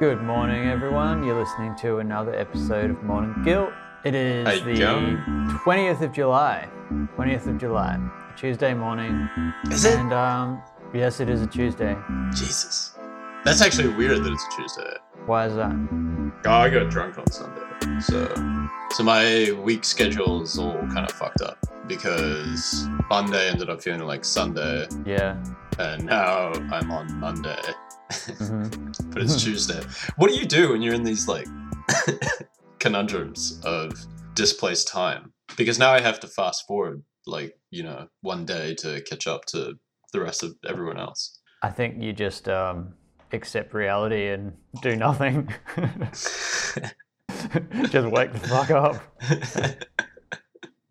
Good morning, everyone. You're listening to another episode of Morning Guilt. It is Hey, the Joe. 20th of July. 20th of July. Tuesday morning. Is it? And, um, yes, it is a Tuesday. Jesus. That's actually weird that it's a Tuesday. Why is that? Oh, I got drunk on Sunday. So so my week schedule is all kind of fucked up because Monday ended up feeling like Sunday Yeah. and now I'm on Monday. Hmm but it's Tuesday. What do you do when you're in these like conundrums of displaced time? Because now I have to fast forward like, you know, one day to catch up to the rest of everyone else. I think you just um, accept reality and do nothing. just wake the fuck up.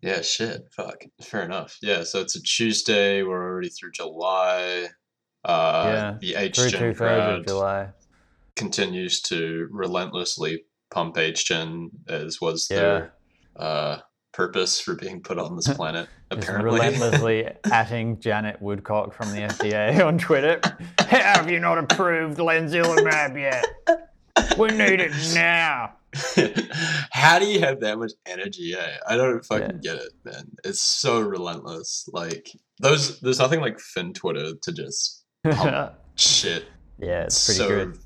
yeah, shit. Fuck. Fair enough. Yeah, so it's a Tuesday. We're already through July. Uh, Yeah, the Through H two Gen crowd July. continues to relentlessly pump H Gen as was Yeah. their uh, purpose for being put on this planet. Apparently, relentlessly atting Janet Woodcock from the FDA on Twitter. Have you not approved Lenzilumab yet? We need it now. How do you have that much energy? Eh? I don't fucking get it, man. It's so relentless. Like those, there's nothing like Fin Twitter to just pump oh, shit yeah, it's pretty so good.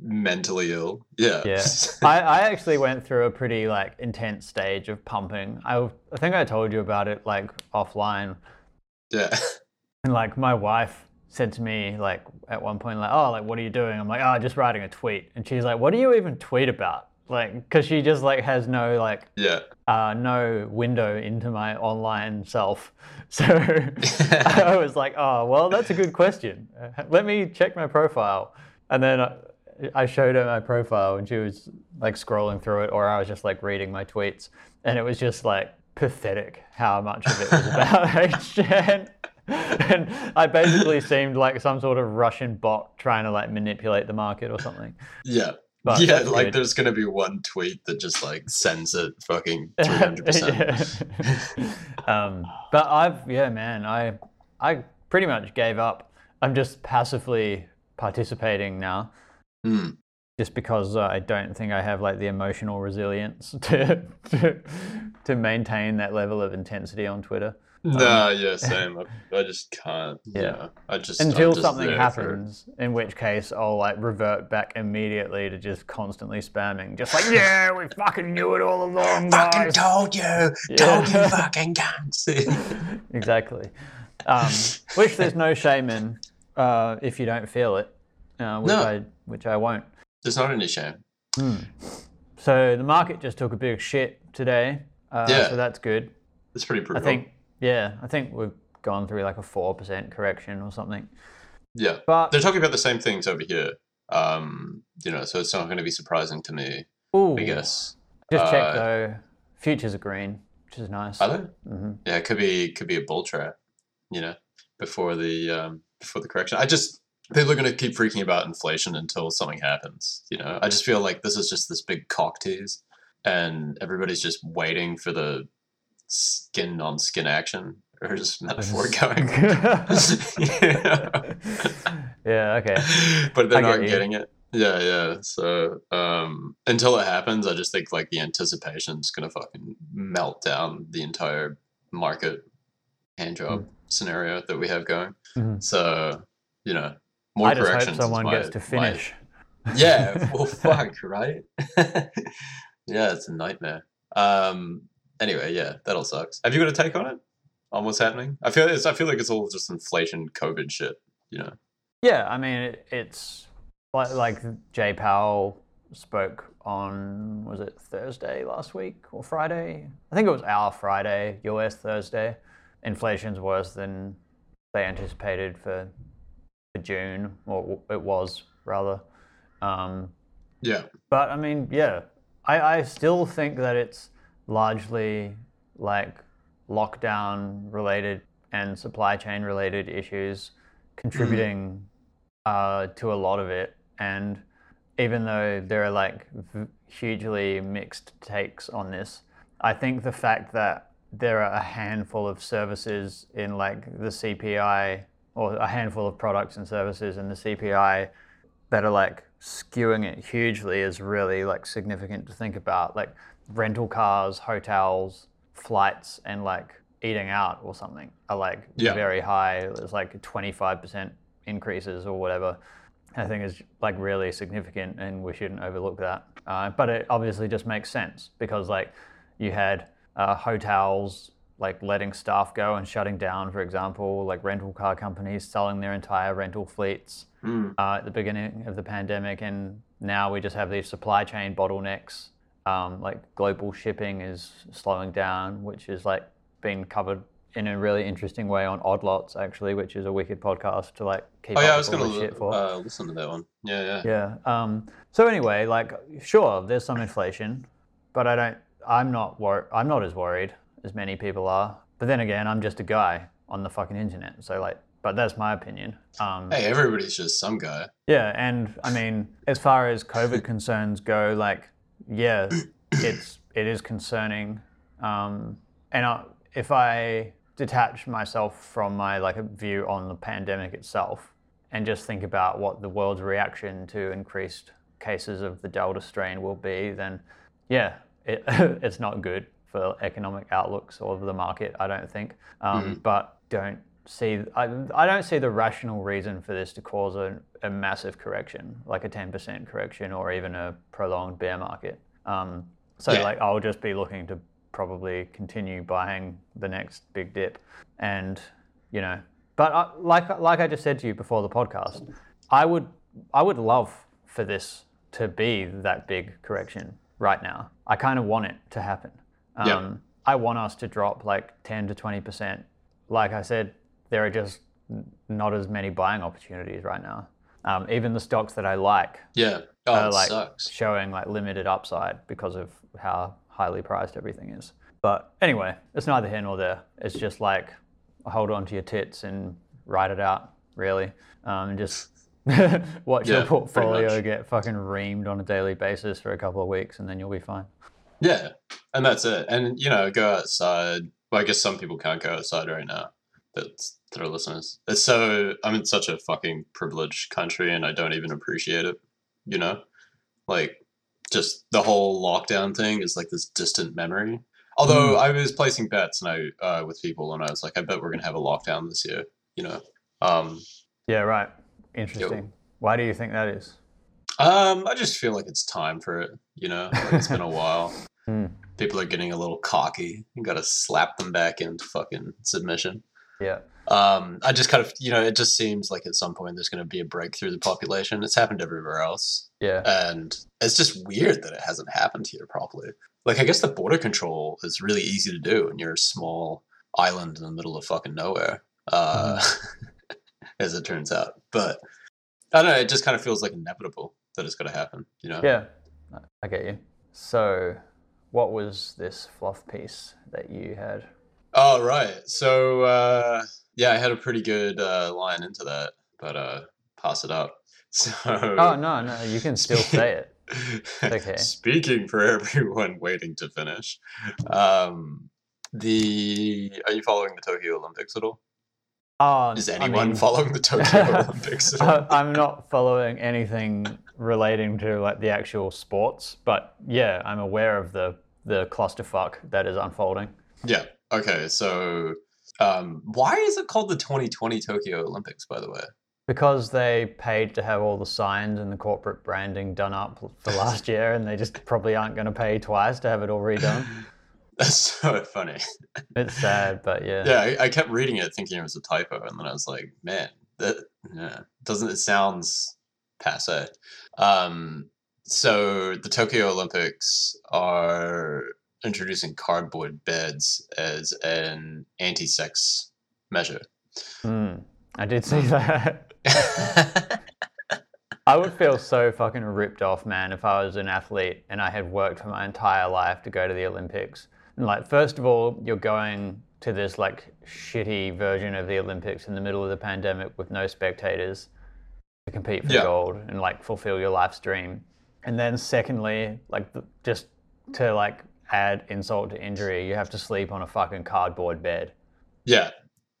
mentally ill. Yeah. Yeah, I, I actually went through a pretty like intense stage of pumping. I, I think I told you about it like offline, yeah. and like my wife said to me like at one point like, oh like what are you doing? I'm like, oh just writing a tweet, and she's like, what do you even tweet about? Like, because she just like has no like Yeah. uh, no window into my online self. So I was like, oh, well, that's a good question. Uh, Let me check my profile. And then I, I showed her my profile and she was like scrolling through it, or I was just like reading my tweets. And it was just like pathetic how much of it was about HGen. And I basically seemed like some sort of Russian bot trying to like manipulate the market or something. Yeah. But yeah, like good. there's gonna be one tweet that just like sends it fucking three hundred percent. Um, but I've yeah, man, I I pretty much gave up. I'm just passively participating now, Hmm. just because uh, I don't think I have like the emotional resilience to to, to maintain that level of intensity on Twitter Nah, yeah, same. I, I just can't. Yeah. Yeah. I just until just something there for- happens. In which case, I'll like revert back immediately to just constantly spamming, just like yeah, we fucking knew it all along, Fucking guys. told you, Yeah. told you, fucking cunts. exactly. Um, which there's no shame in uh, if you don't feel it, uh, which No. I which I won't. There's not any shame. So the market just took a big shit today. Uh, Yeah. So that's good. It's pretty I think. Yeah, I think we've gone through like a four percent correction or something. Yeah, But they're talking about the same things over here. Um, you know, so it's not going to be surprising to me. ooh, I guess. just check Uh, though. Futures are green, which is nice. Are they? hmm Yeah, it could be could be a bull trap, you know, before the um, before the correction. I just people are going to keep freaking about inflation until something happens. You know, I just feel like this is just this big cock tease, and everybody's just waiting for the skin on skin action or just metaphor going. yeah. yeah. Okay. but they're I not you. getting it. Yeah, yeah. So um, until it happens, I just think like the anticipation's gonna fucking melt down the entire market hand job Hmm. scenario that we have going. Mhm. So you know, more I just hope corrections. is someone my- gets to my- finish. yeah. Well, fuck, right? yeah, it's a nightmare. Um. Anyway, yeah, that all sucks. Have you got a take on it? On what's happening? I feel it's. I feel like it's all just inflation, COVID shit. You know. Yeah, I mean, it, it's like, like Jay Powell spoke on, was it Thursday last week or Friday? I think it was our Friday, US Thursday. Inflation's worse than they anticipated for, for June, or it was rather. Um, Yeah. but I mean, yeah, I, I still think that it's largely like lockdown related and supply chain related issues contributing uh, to a lot of it. And even though there are like v- hugely mixed takes on this, I think the fact that there are a handful of services in like the CPI or a handful of products and services in the CPI that are like skewing it hugely is really like significant to think about. Like rental cars, hotels, flights, and like eating out or something are like Yeah. very high. There's like 25% increases or whatever. I think is like really significant, and we shouldn't overlook that. Uh, but it obviously just makes sense because like you had uh, hotels like letting staff go and shutting down, for example, like rental car companies selling their entire rental fleets Mm. uh, at the beginning of the pandemic, and now we just have these supply chain bottlenecks. Um, like global shipping is slowing down, which is like been covered in a really interesting way on Odd Lots, actually, which is a wicked podcast to like keep Oh up yeah, I with was all gonna this shit for. uh, listen to that one. Yeah, yeah. Yeah. Um, so anyway, like, sure, there's some inflation, but I don't. I'm not wor- I'm not as worried as many people are. But then again, I'm just a guy on the fucking internet. So like, but that's my opinion. Um, Hey, everybody's just some guy. yeah, and I mean, as far as COVID concerns go, like, yeah, it's it is concerning. Um, and I, if I detach myself from my like view on the pandemic itself, and just think about what the world's reaction to increased cases of the Delta strain will be, then yeah, it, it's not good for economic outlooks of the market. I don't think, um, but don't see I, I don't see the rational reason for this to cause a, a massive correction, like a ten percent correction or even a prolonged bear market. Um, so Yeah. like I'll just be looking to probably continue buying the next big dip, and you know, but I, like like I just said to you before the podcast, I would I would love for this to be that big correction right now. I kind of want it to happen. Um, Yeah. I want us to drop like 10 to 20%. Like I said, there are just not as many buying opportunities right now. Um, even the stocks that I like Yeah. Oh, are like sucks. showing like limited upside because of how highly priced everything is. But anyway, it's neither here nor there. It's just like hold on to your tits and ride it out, really. Um, and just watch Yeah, your portfolio get fucking reamed on a daily basis for a couple of weeks, and then you'll be fine. Yeah, and that's it. And you know, go outside. Well, I guess some people can't go outside right now. That's that are listeners. It's so I'm in such a fucking privileged country, and I don't even appreciate it. You know, like just the whole lockdown thing is like this distant memory. Although I was placing bets and I uh, with people, and I was like, I bet we're gonna have a lockdown this year. You know, um, Yeah, right. Interesting. Why do you think that is? um, I just feel like it's time for it. You know, like it's been a while. Hmm. People are getting a little cocky. You got to slap them back into fucking submission. Yeah. Um, I just kind of, you know, it just seems like at some point there's going to be a breakthrough the population. It's happened everywhere else, Yeah. and it's just weird that it hasn't happened here properly. Like, I guess the border control is really easy to do, when you're a small island in the middle of fucking nowhere, uh, as it turns out. But I don't know. It just kind of feels like inevitable that it's going to happen. You know? Yeah. I get you. So, what was this fluff piece that you had? Oh right. So uh, yeah, I had a pretty good uh, line into that, but uh, pass it up. So Oh, no, no, you can still say it. okay. Speaking for everyone waiting to finish, um, the are you following the Tokyo Olympics at all? Oh, Is I anyone mean- following the Tokyo Olympics at all? I- I'm not following anything relating to like the actual sports, but yeah, I'm aware of the the clusterfuck that is unfolding. Yeah. Okay. So um, why is it called the 2020 Tokyo Olympics? By the way. Because they paid to have all the signs and the corporate branding done up for last year, and they just probably aren't going to pay twice to have it all redone. That's so funny. It's sad, but yeah. Yeah, I, I kept reading it thinking it was a typo, and then I was like, man, that yeah, doesn't it sounds passe. Um, so the Tokyo Olympics are introducing cardboard beds as an anti-sex measure. Hmm, I did see that. I would feel so fucking ripped off, man, if I was an athlete and I had worked for my entire life to go to the Olympics. And like, first of all, you're going to this like shitty version of the Olympics in the middle of the pandemic with no spectators to compete for Yeah. gold and like fulfill your life's dream. And then secondly, like the, just to like add insult to injury, you have to sleep on a fucking cardboard bed. Yeah,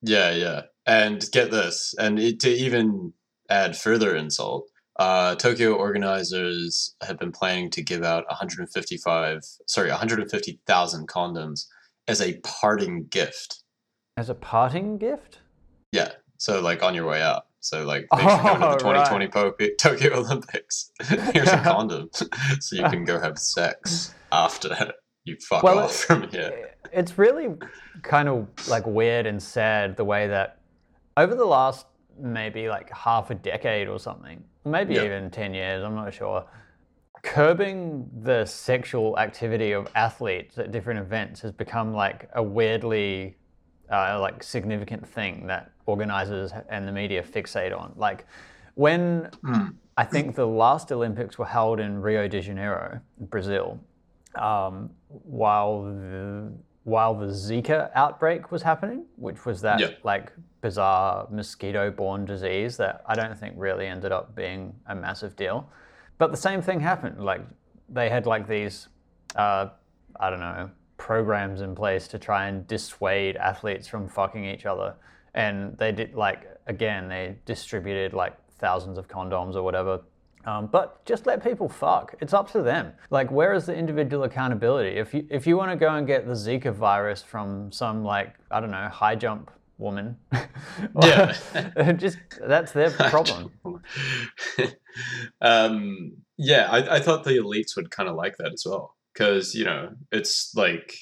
yeah, yeah. And get this, and it, to even add further insult, uh, Tokyo organizers have been planning to give out 155, sorry, 150,000 condoms as a parting gift. As a parting gift? Yeah. So like on your way out. So like thanks for coming to the Oh, 2020 right. Tokyo Olympics. Here's a condom, so you can go have sex after you fuck Well, off from here. It's really kind of like weird and sad the way that over the last maybe like half a decade or something, maybe Yeah. even 10 years, I'm not sure, curbing the sexual activity of athletes at different events has become like a weirdly uh, like significant thing that organizers and the media fixate on. Like when Hmm. I think the last Olympics were held in Rio de Janeiro, Brazil, um, while the while the Zika outbreak was happening, which was that Yeah. like bizarre mosquito-borne disease that I don't think really ended up being a massive deal. But the same thing happened. Like they had like these, uh, I don't know, programs in place to try and dissuade athletes from fucking each other, and they did like again they distributed like thousands of condoms or whatever. Um, but just let people fuck. It's up to them. Like, where is the individual accountability? If you if you want to go and get the Zika virus from some like I don't know high jump woman, Yeah. just that's their problem. um, yeah, I, I thought the elites would kind of like that as well because you know it's like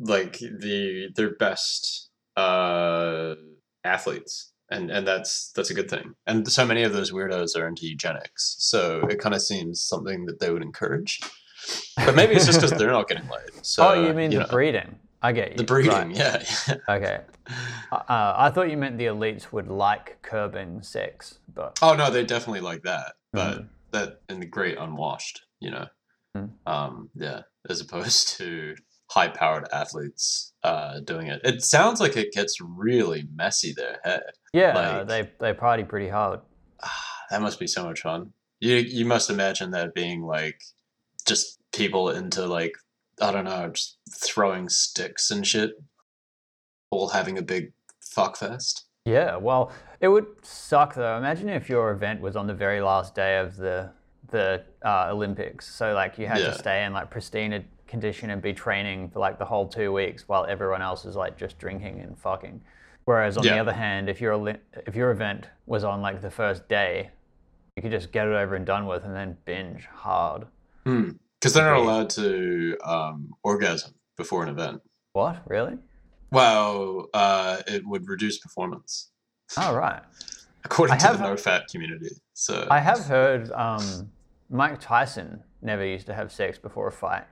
like the their best uh, athletes, and and that's that's a good thing. And so many of those weirdos are into eugenics, so it kind of seems something that they would encourage. But maybe it's just because they're not getting laid. So, oh, you mean the know, breeding? I get you. the breeding? Right. Yeah, Okay. Uh, I thought you meant the elites would like curbing sex, but Oh no, they definitely like that, but Mhm. that in the great unwashed, you know. Mm. Um, yeah, as opposed to high-powered athletes uh, doing it. It sounds like it gets really messy there. Hey, yeah, Like- they they party pretty hard. that must be so much fun. You you must imagine that being like just people into like I don't know, just throwing sticks and shit, all having a big fuck fest. Yeah, well, it would suck though. Imagine if your event was on the very last day of the the uh, Olympics. So like you had Yeah. to stay in like pristine condition and be training for like the whole two weeks while everyone else is like just drinking and fucking. Whereas on the other hand, if your if your event was on like the first day, you could just get it over and done with and then binge hard. Because they're not allowed to um, orgasm before an event. What really? Well, uh, it would reduce performance, Oh right. according I to have- the NoFap community. So I have heard um, Mike Tyson never used to have sex before a fight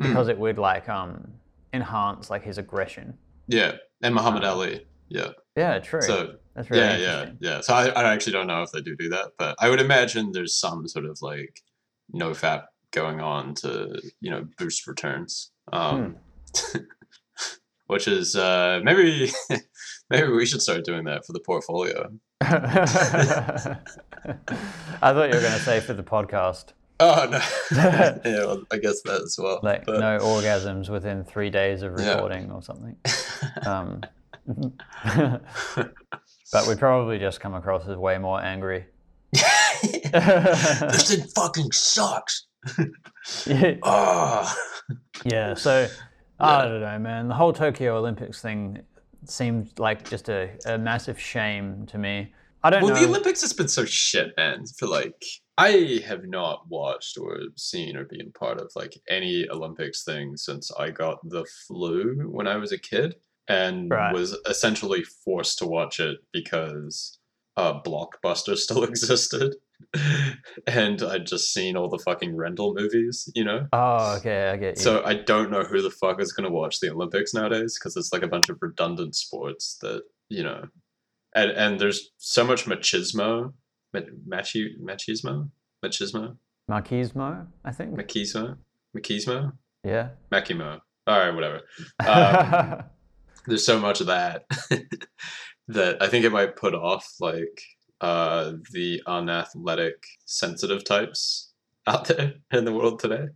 Hmm. because it would like um, enhance like his aggression. yeah, and Muhammad Uh, Ali. Yeah. Yeah, true. So That's really yeah, yeah, yeah. So I, I actually don't know if they do do that, but I would imagine there's some sort of like NoFap going on to you know boost returns. Um, Hmm. which is uh, maybe maybe we should start doing that for the portfolio. I thought you were going to say for the podcast, Oh no, yeah, well, I guess that as well. like but- no orgasms within three days of Yeah. recording or something. Um, but we'd probably just come across as way more angry. this thing fucking sucks. yeah, Oh. yeah, so I Yeah. don't know, man. The whole Tokyo Olympics thing seemed like just a, a massive shame to me. I don't Well, know. the Olympics has been so shit, man. For like, I have not watched or seen or been part of like any Olympics thing since I got the flu when I was a kid, and Right. was essentially forced to watch it because uh, Blockbuster still existed, and I'd just seen all the fucking rental movies, you know. oh, okay, I get you. So I don't know who the fuck is going to watch the Olympics nowadays because it's like a bunch of redundant sports that you know, and and there's so much machismo, ma- machi, machismo, machismo, Marquismo, I think. machismo, machismo, yeah. Machismo. All right, whatever. Um, there's so much of that that I think it might put off like uh, the unathletic, sensitive types out there in the world today.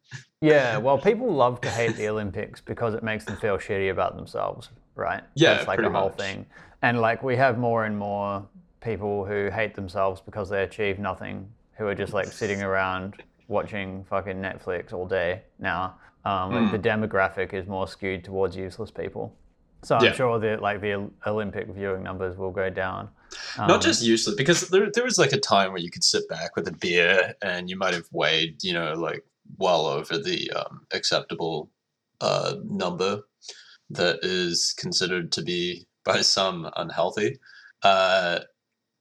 yeah, well, people love to hate the Olympics because it makes them feel shitty about themselves, right? Yeah, That's like the whole much. thing. And like we have more and more people who hate themselves because they achieve nothing who are just like sitting around watching fucking Netflix all day now. Um, like the demographic is more skewed towards useless people. So I'm Yeah. sure that like the Olympic viewing numbers will go down. Um, Not just useless, because there, there was like a time where you could sit back with a beer and you might have weighed, you know, like well over the um, acceptable uh, number that is considered to be by some unhealthy. Uh,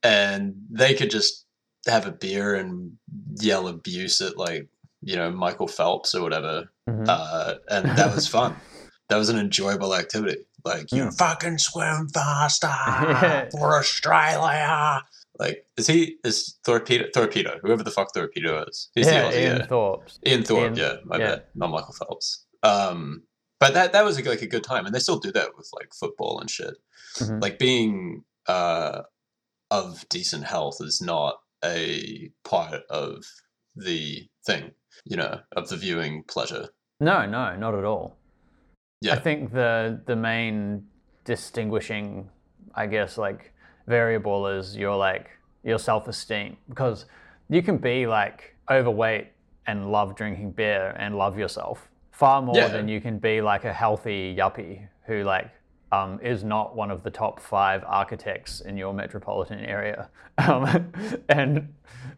and they could just have a beer and yell abuse at like, you know, Michael Phelps or whatever. Mhm. Uh, and that was fun. that was an enjoyable activity. Like, you fucking swim faster for Australia. Like, is he is Torpedo Torpedo, whoever the fuck Torpedo is. He's yeah, the Aussie, Ian yeah. Thorpe's. Ian Thorpe, Ian- yeah, my yeah. bad. Not Michael Phelps. Um but that that was like a good time. And they still do that with like football and shit. Mhm. Like being uh of decent health is not a part of the thing, you know, of the viewing pleasure. No, no, not at all. Yeah. I think the the main distinguishing, I guess, like variable is your like your self esteem because you can be like overweight and love drinking beer and love yourself far more Yeah. than you can be like a healthy yuppie who like um, is not one of the top five architects in your metropolitan area. Um, and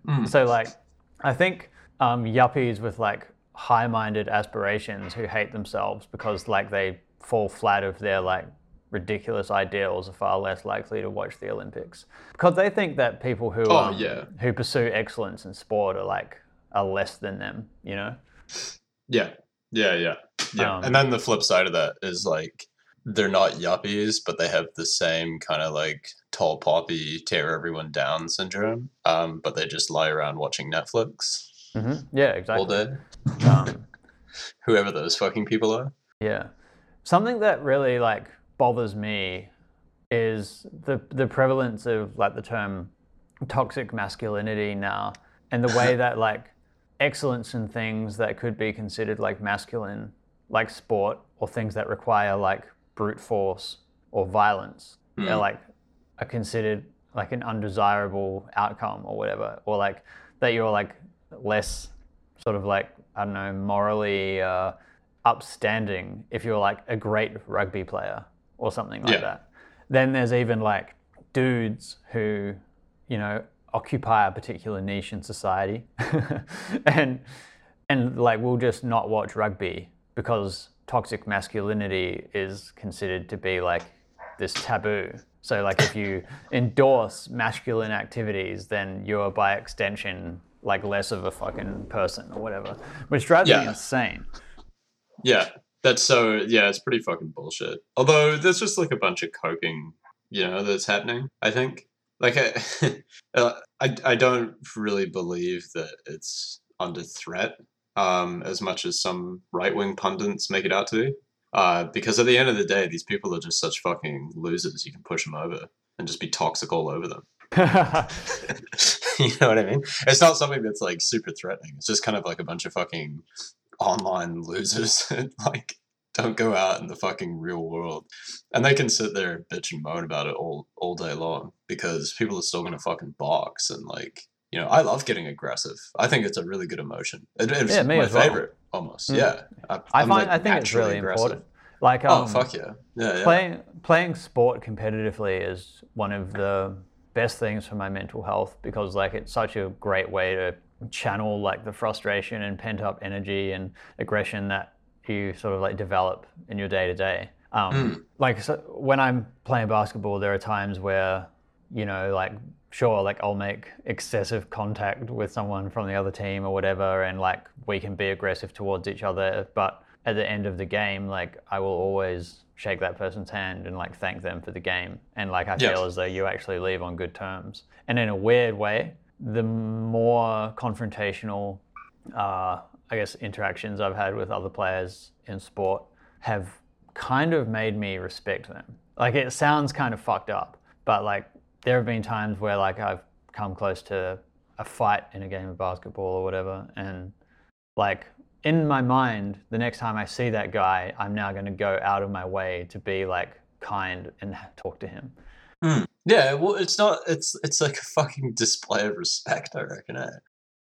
Mm. so like I think um, yuppies with like high-minded aspirations who hate themselves because like they fall flat of their like ridiculous ideals are far less likely to watch the Olympics because they think that people who Oh, um, yeah. who pursue excellence in sport are like are less than them, you know. Yeah, yeah, yeah, yeah. Um, and then the flip side of that is like they're not yuppies, but they have the same kind of like tall poppy tear everyone down syndrome. Um, but they just lie around watching Netflix hmm Yeah, all exactly. day. Um, Whoever those fucking people are. Yeah. Something that really like bothers me is the the prevalence of like the term toxic masculinity now and the way that like excellence in things that could be considered like masculine like sport or things that require like brute force or violence Mm. like are considered like an undesirable outcome or whatever or like that you're like less sort of like I don't know morally uh, upstanding if you're like a great rugby player or something like Yeah. that. Then there's even like dudes who you know occupy a particular niche in society and and like we'll just not watch rugby because toxic masculinity is considered to be like this taboo. So like if you endorse masculine activities, then you're by extension like less of a fucking person or whatever, which drives me Yeah. insane. Yeah, that's so. Yeah, it's pretty fucking bullshit. Although there's just like a bunch of coping, you know, that's happening. I think. Like I, uh, I, I don't really believe that it's under threat um, as much as some right wing pundits make it out to be. Uh, because at the end of the day, these people are just such fucking losers. You can push them over and just be toxic all over them. you know what I mean? It's not something that's like super threatening. It's just kind of like a bunch of fucking online losers that like don't go out in the fucking real world. And they can sit there and bitch and moan about it all all day long because people are still gonna fucking box and like you know, I love getting aggressive. I think it's a really good emotion. It, it's Yeah, me my as well. favorite almost. Mm. Yeah. I, I find like, I think it's really aggressive. important. Like um, Oh fuck yeah. Yeah, yeah. playing playing sport competitively is one of the best things for my mental health because like it's such a great way to channel like the frustration and pent up energy and aggression that you sort of like develop in your day to day. Um, Like so when I'm playing basketball, there are times where you know like sure like I'll make excessive contact with someone from the other team or whatever, and like we can be aggressive towards each other, but at the end of the game, like I will always shake that person's hand and like thank them for the game. And like I Yeah. feel as though you actually leave on good terms. And in a weird way, the more confrontational, uh, I guess, interactions I've had with other players in sport have kind of made me respect them. Like it sounds kind of fucked up, but like there have been times where like I've come close to a fight in a game of basketball or whatever, and like in my mind, the next time I see that guy, I'm now going to go out of my way to be like kind and talk to him. Yeah, well, it's not. It's it's like a fucking display of respect. I reckon. Eh?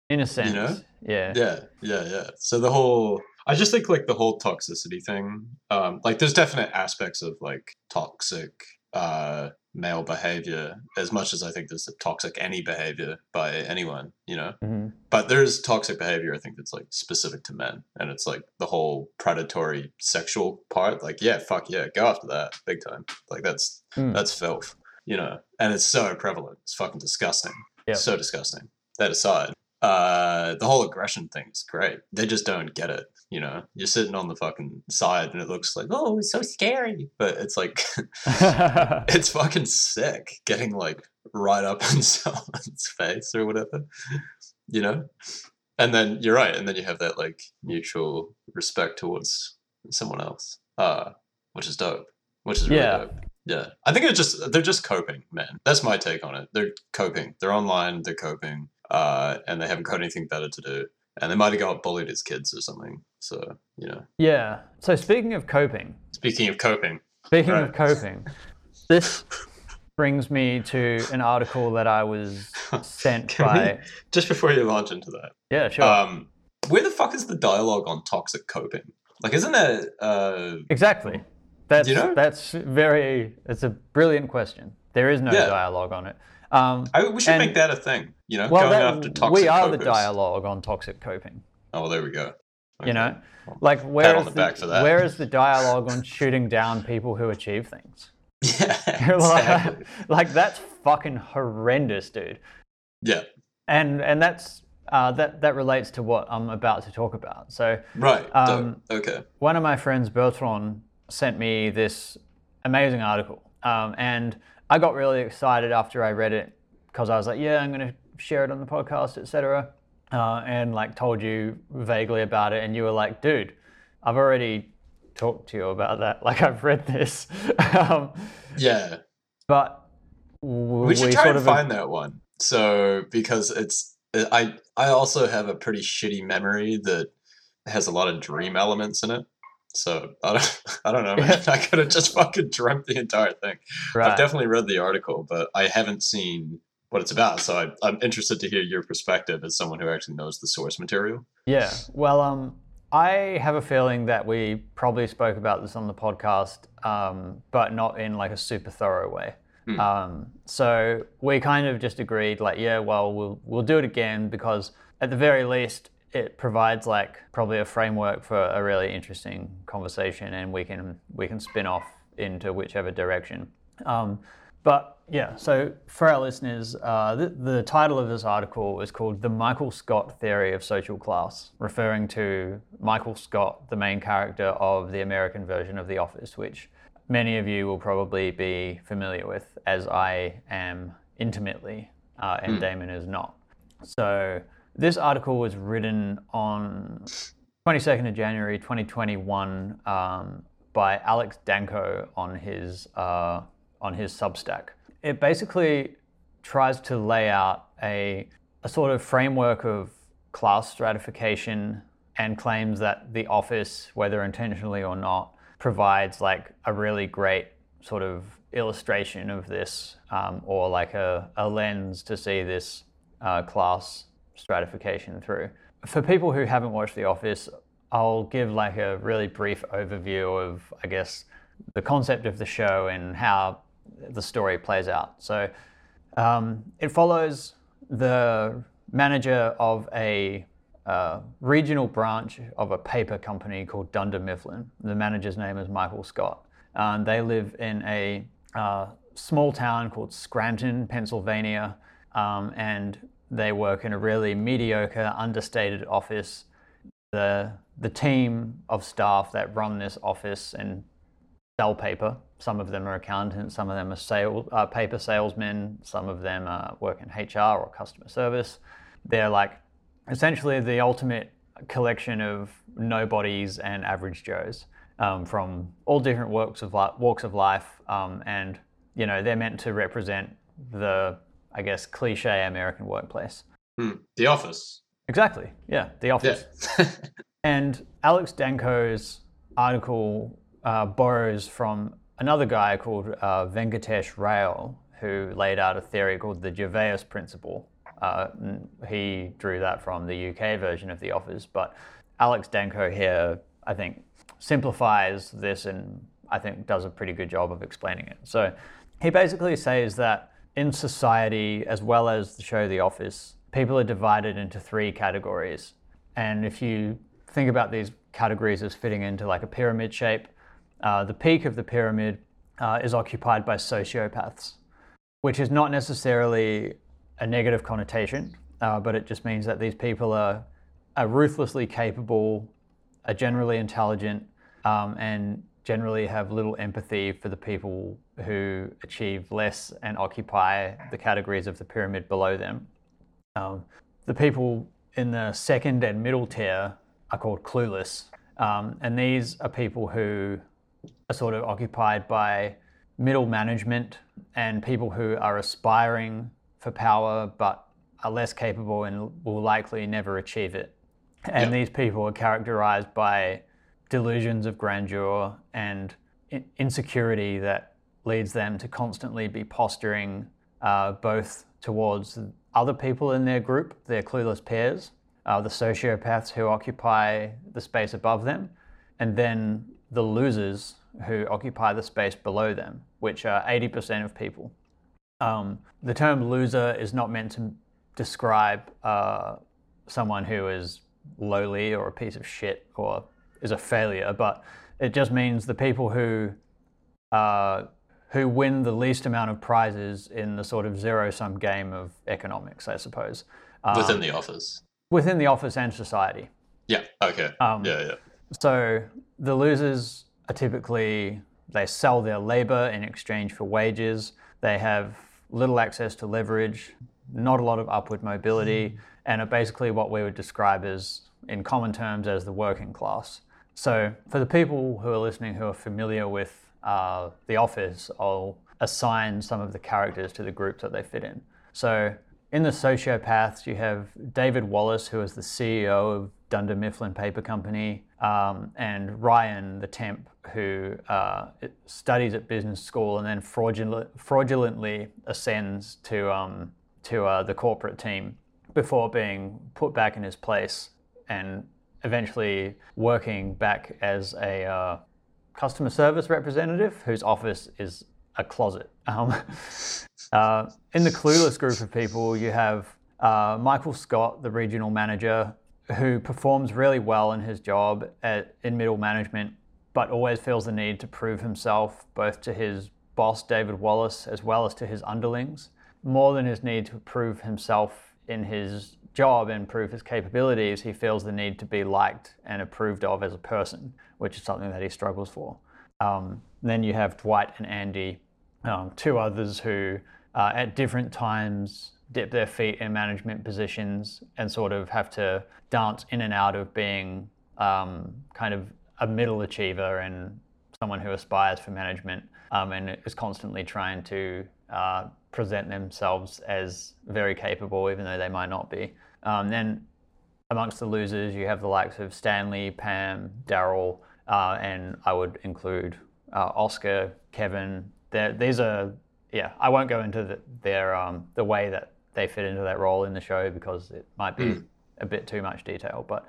In a sense, you know? yeah. Yeah, yeah, yeah. So the whole I just think like the whole toxicity thing, um, like there's definite aspects of like toxic uh male behavior as much as I think there's toxic any behavior by anyone, you know. hmm But there's toxic behavior I think that's like specific to men. And it's like the whole predatory sexual part. Like, yeah, fuck yeah, go after that big time. Like that's Mm. that's filth. You know. And it's so prevalent. It's fucking disgusting. Yep. So disgusting. That aside, uh, the whole aggression thing is great. They just don't get it. You know, you're sitting on the fucking side and it looks like, oh, it's so scary. But it's like, it's fucking sick getting like right up in someone's face or whatever, you know? And then you're right. And then you have that like mutual respect towards someone else, uh, which is dope, which is really Yeah. dope. Yeah. I think it's just, they're just coping, man. That's my take on it. They're coping. They're online, they're coping, uh, and they haven't got anything better to do. And they might have got bullied as kids or something. So, you know. yeah. So speaking of coping, Speaking of coping, speaking Right. of coping, this brings me to an article that I was sent Can we- by. just before you launch into that, Yeah, sure. um, where the fuck is the dialogue on toxic coping? Like, isn't that uh, exactly. That's you know? that's very. It's a brilliant question. There is no Yeah. dialogue on it. Um, I, we should And- make that a thing. You know, well, going after toxic. we are the dialogue on toxic coping. Oh, well, there we go. You Okay. know, like where is the the, back for that. where is the dialogue on shooting down people who achieve things? Yeah, like, exactly. like, that's fucking horrendous, dude. yeah, And and that's uh, that that relates to what I'm about to talk about. So right. Um, okay. one of my friends, Bertrand, sent me this amazing article, um, and I got really excited after I read it because I was like, yeah, I'm going to share it on the podcast, etc. Uh, and like told you vaguely about it, and you were like, dude, I've already talked to you about that. Like I've read this, um, Yeah, but w- we should try sort and of find that one. So because it's, I I also have a pretty shitty memory that has a lot of dream elements in it. So I don't I don't know. Man. I could have just fucking dreamt the entire thing. right. I've definitely read the article, but I haven't seen what it's about. So I, I'm interested to hear your perspective as someone who actually knows the source material. Yeah. Well, um, I have a feeling that we probably spoke about this on the podcast, um, but not in like a super thorough way. Hmm. Um, so we kind of just agreed, like, yeah, well, we'll we'll do it again because at the very least, it provides like probably a framework for a really interesting conversation, and we can we can spin off into whichever direction. Um, but yeah, so for our listeners, uh, the, the title of this article is called The Michael Scott Theory of Social Class, referring to Michael Scott, the main character of the American version of The Office, which many of you will probably be familiar with, as I am intimately, uh, and Damon is not. So this article was written on 22nd of January 2021 um, by Alex Danco on his uh, on his Substack. It basically tries to lay out a a sort of framework of class stratification and claims that the office, whether intentionally or not, provides like a really great sort of illustration of this um, or like a, a lens to see this uh, class stratification through. For people who haven't watched The Office, I'll give like a really brief overview of, I guess, the concept of the show and how the story plays out. So um, it follows the manager of a uh, regional branch of a paper company called Dunder Mifflin. The manager's name is Michael Scott. Um, they live in a uh, small town called Scranton, Pennsylvania, um, and they work in a really mediocre, understated office. The the team of staff that run this office and sell paper. Some of them are accountants, some of them are sale, uh, paper salesmen, some of them uh, work in HR or customer service. They're like essentially the ultimate collection of nobodies and average Joes um, from all different walks of li- walks of life, um, and you know they're meant to represent the, I guess, cliche American workplace. Hmm. The Office. Exactly. Yeah, the Yeah. office. And Alex Danco's article uh, borrows from another guy called uh, Venkatesh Rao, who laid out a theory called the Gervais principle, Uh, he drew that from the UK version of The Office, but Alex Danco here, I think, simplifies this and I think does a pretty good job of explaining it. So he basically says that in society, as well as the show The Office, people are divided into three categories. And if you think about these categories as fitting into like a pyramid shape, uh, the peak of the pyramid uh, is occupied by sociopaths, which is not necessarily a negative connotation, uh, but it just means that these people are, are ruthlessly capable, are generally intelligent, um, and generally have little empathy for the people who achieve less and occupy the categories of the pyramid below them. Um, the people in the second and middle tier are called clueless, um, and these are people who are sort of occupied by middle management and people who are aspiring for power but are less capable and will likely never achieve it. And these people are characterized by delusions of grandeur and insecurity that leads them to constantly be posturing uh, both towards other people in their group, their clueless peers, uh, the sociopaths who occupy the space above them, and then the losers who occupy the space below them, which are 80% of people. Um, the term loser is not meant to describe uh, someone who is lowly or a piece of shit or is a failure, but it just means the people who uh, who win the least amount of prizes in the sort of zero sum game of economics, I suppose. Um, within the office. Within the office and society. Yeah. Okay. Um, yeah. Yeah. So the losers are typically they sell their labor in exchange for wages. They have little access to leverage, not a lot of upward mobility, and are basically what we would describe as, in common terms, as the working class. So, for the people who are listening who are familiar with uh, The Office, I'll assign some of the characters to the groups that they fit in. So, in the sociopaths, you have David Wallace, who is the CEO of Dunder Mifflin Paper Company, um, and Ryan, the temp, who uh, studies at business school and then fraudulent, fraudulently ascends to, um, to uh, the corporate team before being put back in his place and eventually working back as a uh, customer service representative whose office is a closet. Um, uh, in the clueless group of people, you have uh, Michael Scott, the regional manager, who performs really well in his job at, in middle management, but always feels the need to prove himself both to his boss, David Wallace, as well as to his underlings, more than his need to prove himself in his job and prove his capabilities, he feels the need to be liked and approved of as a person, which is something that he struggles for. Um, then you have Dwight and Andy, um, two others who, uh, at different times, dip their feet in management positions and sort of have to dance in and out of being um, kind of a middle achiever and someone who aspires for management um, and is constantly trying to uh, present themselves as very capable, even though they might not be. Um, then amongst the losers, you have the likes of Stanley, Pam, Daryl, uh, and I would include uh, Oscar, Kevin. They're, these are, yeah, I won't go into the, their um, the way that they fit into that role in the show because it might be mm. a bit too much detail. But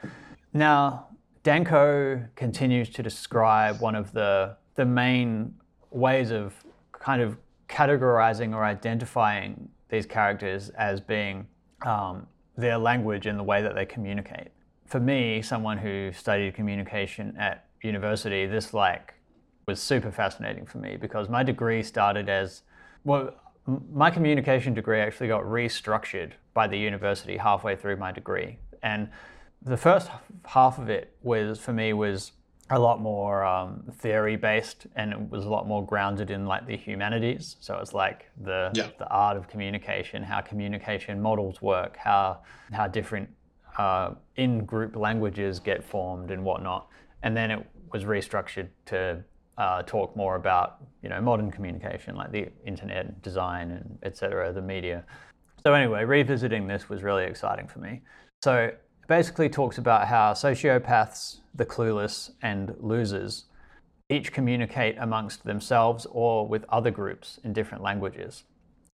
now Danco continues to describe one of the the main ways of kind of categorizing or identifying these characters as being um, their language and the way that they communicate. For me, someone who studied communication at university, this like was super fascinating for me because my degree started as well my communication degree actually got restructured by the university halfway through my degree. And the first half of it was for me was a lot more um, theory based and it was a lot more grounded in like the humanities. So it's like the yeah. the art of communication how communication models work how how different uh, in group languages get formed and whatnot. And then it was restructured to uh, talk more about you know modern communication like the internet design and etc the media so anyway revisiting this was really exciting for me so basically talks about how sociopaths, the clueless, and losers each communicate amongst themselves or with other groups in different languages.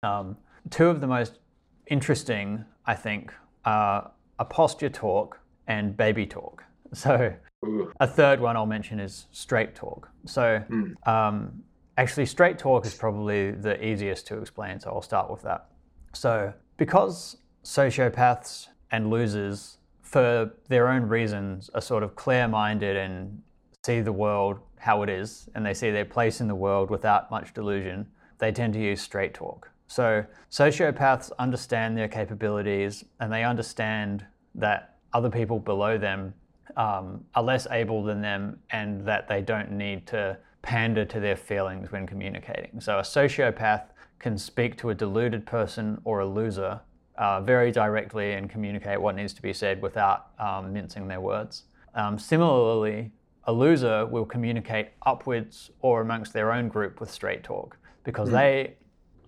Um, two of the most interesting I think, are a posture talk and baby talk. So Ooh. a third one I'll mention is straight talk. So Mm. um, actually, straight talk is probably the easiest to explain. So I'll start with that. So because sociopaths and losers, for their own reasons, are sort of clear-minded and see the world how it is, and they see their place in the world without much delusion, they tend to use straight talk. So sociopaths understand their capabilities and they understand that other people below them um, are less able than them and that they don't need to pander to their feelings when communicating. So a sociopath can speak to a deluded person or a loser uh, very directly and communicate what needs to be said without um, mincing their words. Um, similarly, a loser will communicate upwards or amongst their own group with straight talk because they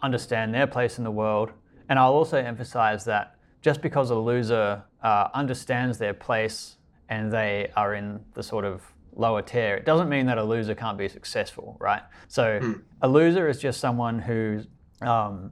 understand their place in the world. And I'll also emphasize that just because a loser uh, understands their place and they are in the sort of lower tier, it doesn't mean that a loser can't be successful, right? So a loser is just someone who's, um,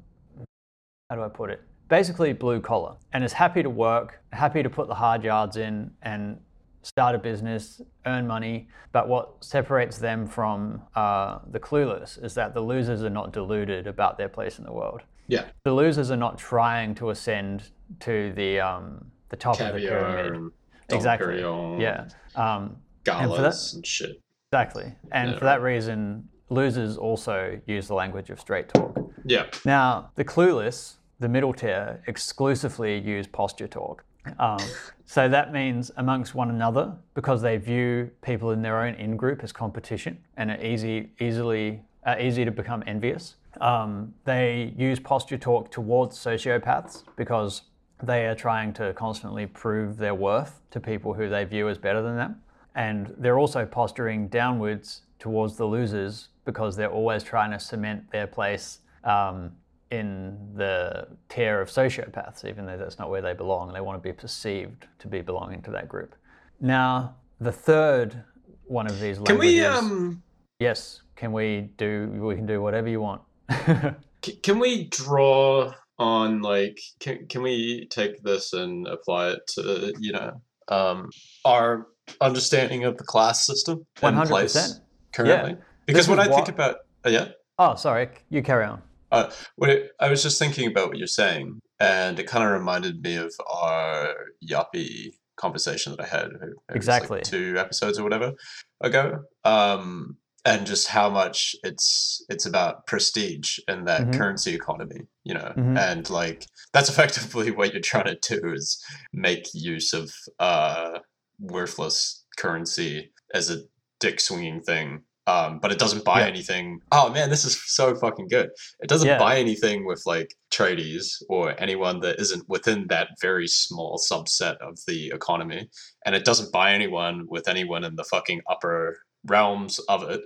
how do I put it? Basically blue collar and is happy to work, happy to put the hard yards in and start a business, earn money. But what separates them from uh, the clueless is that the losers are not deluded about their place in the world. Yeah. The losers are not trying to ascend to the um, the top of the Caviar pyramid. and Dom Exactly. Perignon, Yeah. Um, Galas and shit. exactly. And Yeah, for that reason, losers also use the language of straight talk. Yeah. Now, the clueless, the middle tier, exclusively use posture talk. Um, so that means amongst one another, because they view people in their own in group as competition and are easy, easily, uh, easy to become envious. Um, they use posture talk towards sociopaths because they are trying to constantly prove their worth to people who they view as better than them. And they're also posturing downwards towards the losers because they're always trying to cement their place um, in the tier of sociopaths, even though that's not where they belong. They want to be perceived to be belonging to that group. Now, the third one of these Can languages. we um Yes, can we do? We can do whatever you want. can we draw on like can can we take this and apply it to you know um our understanding of the class system One in hundred place percent. currently? Because This when I think about uh, yeah, Oh, sorry. You carry on. Uh, it, I was just thinking about what you're saying, and it kind of reminded me of our yuppie conversation that I had maybe it was, Exactly. like two episodes or whatever ago. Um, and just how much it's it's about prestige and that Mhm. currency economy, you know, Mhm. and like that's effectively what you're trying to do is make use of uh, worthless currency as a dick swinging thing. Um, but it doesn't buy Yeah. anything. Oh man, this is so fucking good. It doesn't Yeah. buy anything with like tradies or anyone that isn't within that very small subset of the economy. And it doesn't buy anyone with anyone in the fucking upper realms of it,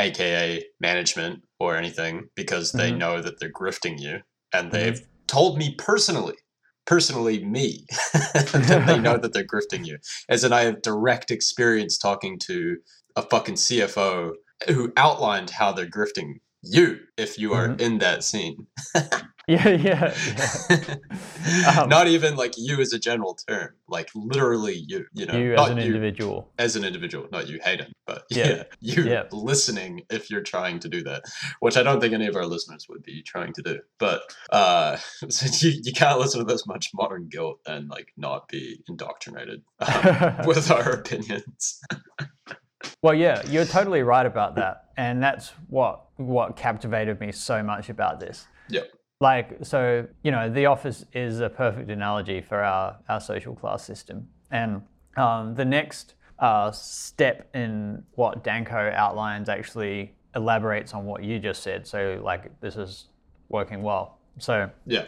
aka management or anything, because they Mhm. know that they're grifting you. And they've told me personally, personally me, that they know that they're grifting you. As in I have direct experience talking to a fucking CFO who outlined how they're grifting you if you are Mhm. in that scene. Yeah, yeah, yeah. Um, not even like you as a general term, like literally you, you know, you as an you individual. as an individual, not you Hayden, but Yeah. yeah, you Yeah. listening if you're trying to do that, which I don't think any of our listeners would be trying to do. But uh, so you, you can't listen to this much modern guilt and like not be indoctrinated um, with our opinions. Well, yeah, you're totally right about that, and that's what what captivated me so much about this. Yep. Like, so you know, the office is a perfect analogy for our our social class system, and um, the next uh, step in what Danco outlines actually elaborates on what you just said. So, like, this is working well. So, Yeah.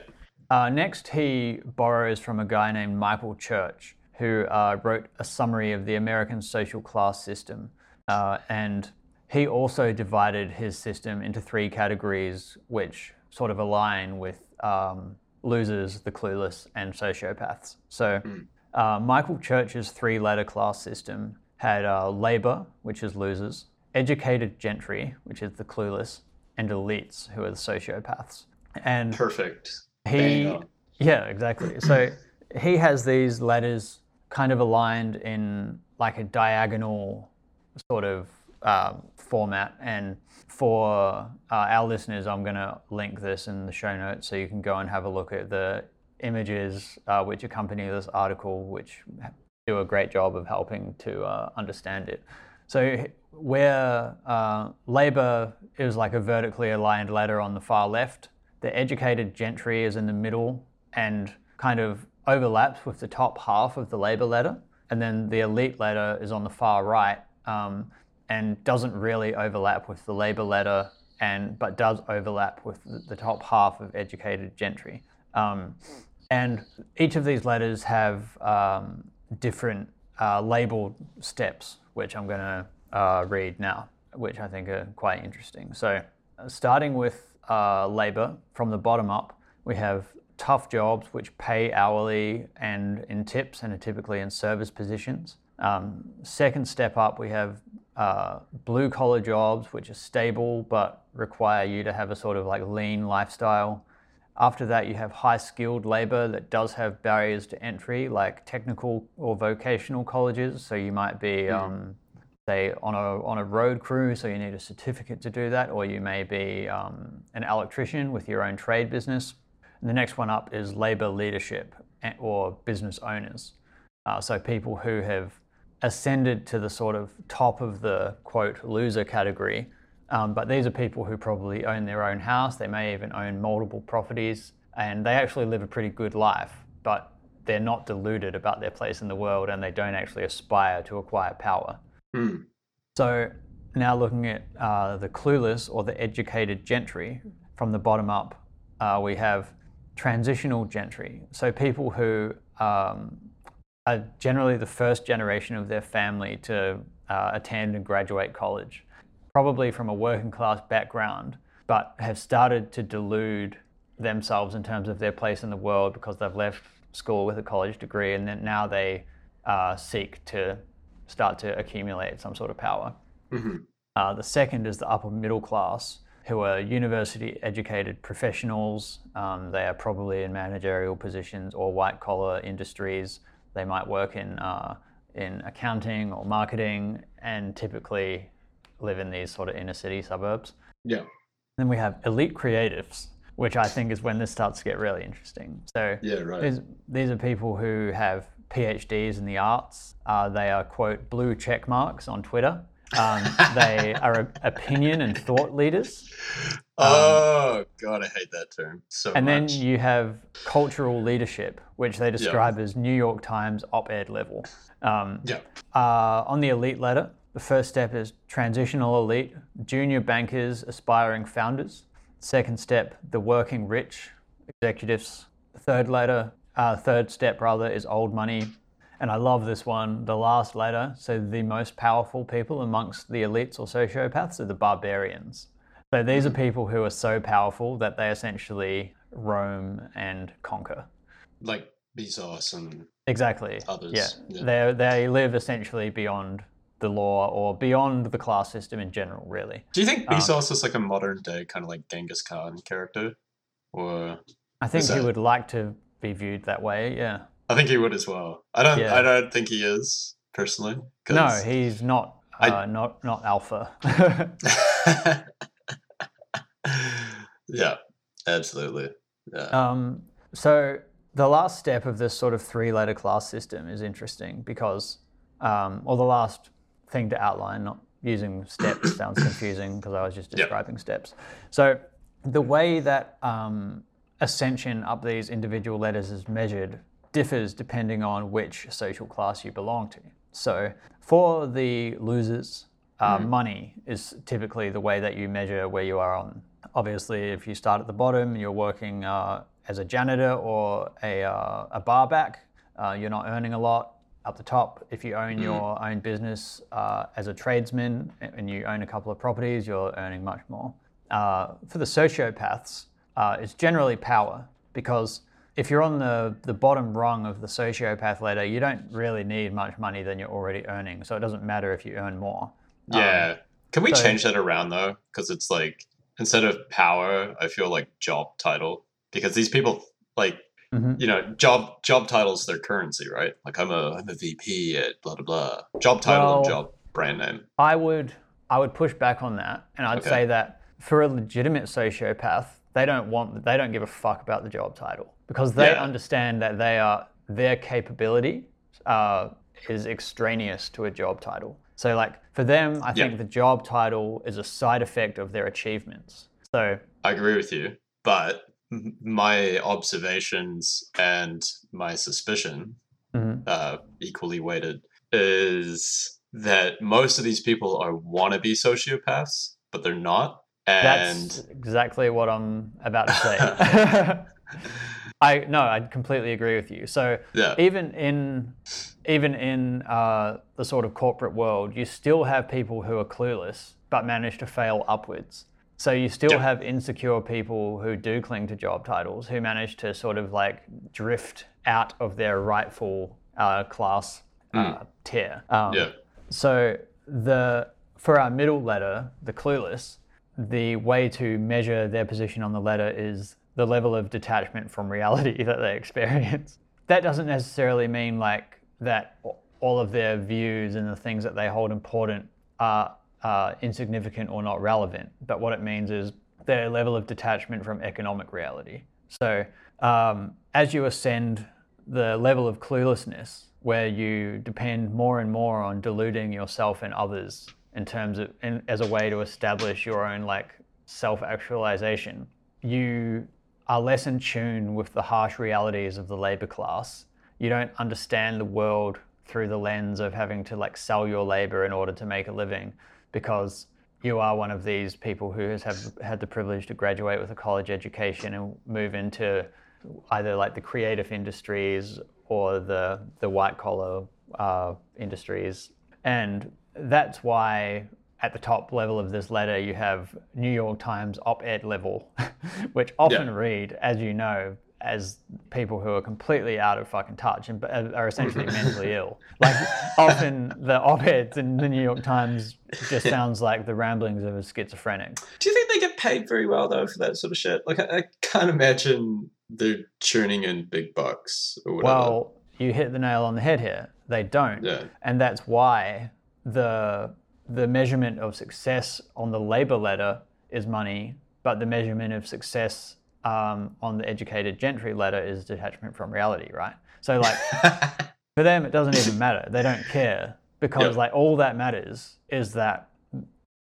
uh, next, he borrows from a guy named Michael Church, who uh, wrote a summary of the American social class system. Uh, and he also divided his system into three categories, which sort of align with um, losers, the clueless, and sociopaths. So, uh, Michael Church's three ladder class system had uh, labor, which is losers, educated gentry, which is the clueless, and elites, who are the sociopaths. And Perfect. he Yeah, exactly. So he has these letters kind of aligned in like a diagonal sort of um, format. And for uh, our listeners, I'm going to link this in the show notes so you can go and have a look at the images uh, which accompany this article, which do a great job of helping to uh, understand it. So where uh, Labour is like a vertically aligned ladder on the far left, the educated gentry is in the middle and kind of overlaps with the top half of the Labour ladder, and then the elite ladder is on the far right um, and doesn't really overlap with the Labour ladder, and but does overlap with the, top half of educated gentry. Um, and each of these ladders have um, different uh, labeled steps, which I'm going to uh, read now, which I think are quite interesting. So, uh, starting with uh, labor from the bottom up, we have tough jobs which pay hourly and in tips and are typically in service positions. Um, second step up, we have uh, blue collar jobs which are stable but require you to have a sort of like lean lifestyle. After that, you have high skilled labor that does have barriers to entry, like technical or vocational colleges. So you might be, mm. um, say, on a, on a road crew, so you need a certificate to do that, or you may be um, an electrician with your own trade business. And the next one up is labor leadership or business owners. Uh, so people who have ascended to the sort of top of the quote loser category um, but these are people who probably own their own house, they may even own multiple properties, and they actually live a pretty good life, but they're not deluded about their place in the world and they don't actually aspire to acquire power. Mm. So, now looking at uh, the clueless or the educated gentry from the bottom up, uh, we have transitional gentry. So, people who um, are generally the first generation of their family to uh, attend and graduate college probably from a working class background, but have started to delude themselves in terms of their place in the world because they've left school with a college degree and then now they uh, seek to start to accumulate some sort of power. Mm-hmm. Uh, the second is the upper middle class, who are university educated professionals. Um, they are probably in managerial positions or white collar industries. They might work in, uh, in accounting or marketing and typically live in these sort of inner city suburbs. Yeah. Then we have elite creatives, which I think is when this starts to get really interesting. So yeah, right. These, these are people who have PhDs in the arts. Uh, they are quote blue check marks on Twitter. Um, they are opinion and thought leaders. Um, oh God, I hate that term so and much. then you have cultural leadership, which they describe as New York Times op-ed level. Um, yeah. Uh, on the elite ladder, the first step is transitional elite, junior bankers, aspiring founders. Second step, the working rich, executives. Third ladder, uh, third step rather, is old money. And I love this one, the last letter. So the most powerful people amongst the elites or sociopaths are the barbarians. So these are people who are so powerful that they essentially roam and conquer. Like Bezos and exactly others. Yeah, yeah. they they live essentially beyond the law or beyond the class system in general, really. Do you think Bezos um, is like a modern day kind of like Genghis Khan character? Or I think he that... would like to be viewed that way, yeah. I think he would as well. I don't yeah. I don't think he is personally. No, he's not uh, not not alpha. yeah, absolutely. Yeah. Um so the last step of this sort of three letter class system is interesting because um, or the last thing to outline, not using steps sounds confusing because I was just describing yep. steps. So the way that um, ascension up these individual letters is measured differs depending on which social class you belong to. So for the losers, uh, mm-hmm. money is typically the way that you measure where you are on. Obviously, if you start at the bottom, you're working uh, as a janitor or a, uh, a bar back, uh, you're not earning a lot up the top. If you own mm. your own business uh, as a tradesman and you own a couple of properties, you're earning much more. Uh, for the sociopaths, uh, it's generally power because if you're on the, the bottom rung of the sociopath ladder, you don't really need much money than you're already earning. So it doesn't matter if you earn more. Yeah. Um, Can we so, change that around though? Because it's like instead of power, I feel like job title because these people like Mhm. you know, job job titles their currency, right? Like I'm a I'm a VP at blah blah blah. Job title and job brand name. I would I would push back on that, and I'd Okay. say that for a legitimate sociopath, they don't want they don't give a fuck about the job title because they Yeah. understand that they are their capability uh, is extraneous to a job title. So like for them, I think Yeah. the job title is a side effect of their achievements. So I agree with you, but my observations and my suspicion, Mhm. uh, equally weighted, is that most of these people are wannabe sociopaths, but they're not. And that's exactly what I'm about to say. I no, I completely agree with you. So yeah, even in even in uh, the sort of corporate world, you still have people who are clueless but manage to fail upwards. So you still Yeah. have insecure people who do cling to job titles who manage to sort of like drift out of their rightful uh, class uh, tier. Um, yeah, so the for our middle letter, the clueless, the way to measure their position on the letter is the level of detachment from reality that they experience. That doesn't necessarily mean like that all of their views and the things that they hold important are insignificant or not relevant. But what it means is their level of detachment from economic reality. So um, as you ascend the level of cluelessness, where you depend more and more on deluding yourself and others in terms of in, as a way to establish your own like self-actualization, you are less in tune with the harsh realities of the labor class. You don't understand the world through the lens of having to like sell your labor in order to make a living because you are one of these people who has have had the privilege to graduate with a college education and move into either like the creative industries or the the white collar uh, industries, and that's why at the top level of this letter you have New York Times op-ed level, which often Yeah. read, as you know, as people who are completely out of fucking touch and uh, are essentially mentally ill. Like often the op-eds in the New York Times just sounds like the ramblings of a schizophrenic. Do you think they get paid very well though for that sort of shit? Like, I, I can't imagine they're churning in big bucks or whatever. Well, you hit the nail on the head here. They don't. yeah, And that's why the the measurement of success on the labor ladder is money, but the measurement of success um, on the educated gentry ladder is detachment from reality, right? So like for them, it doesn't even matter. They don't care because Yeah. like all that matters is that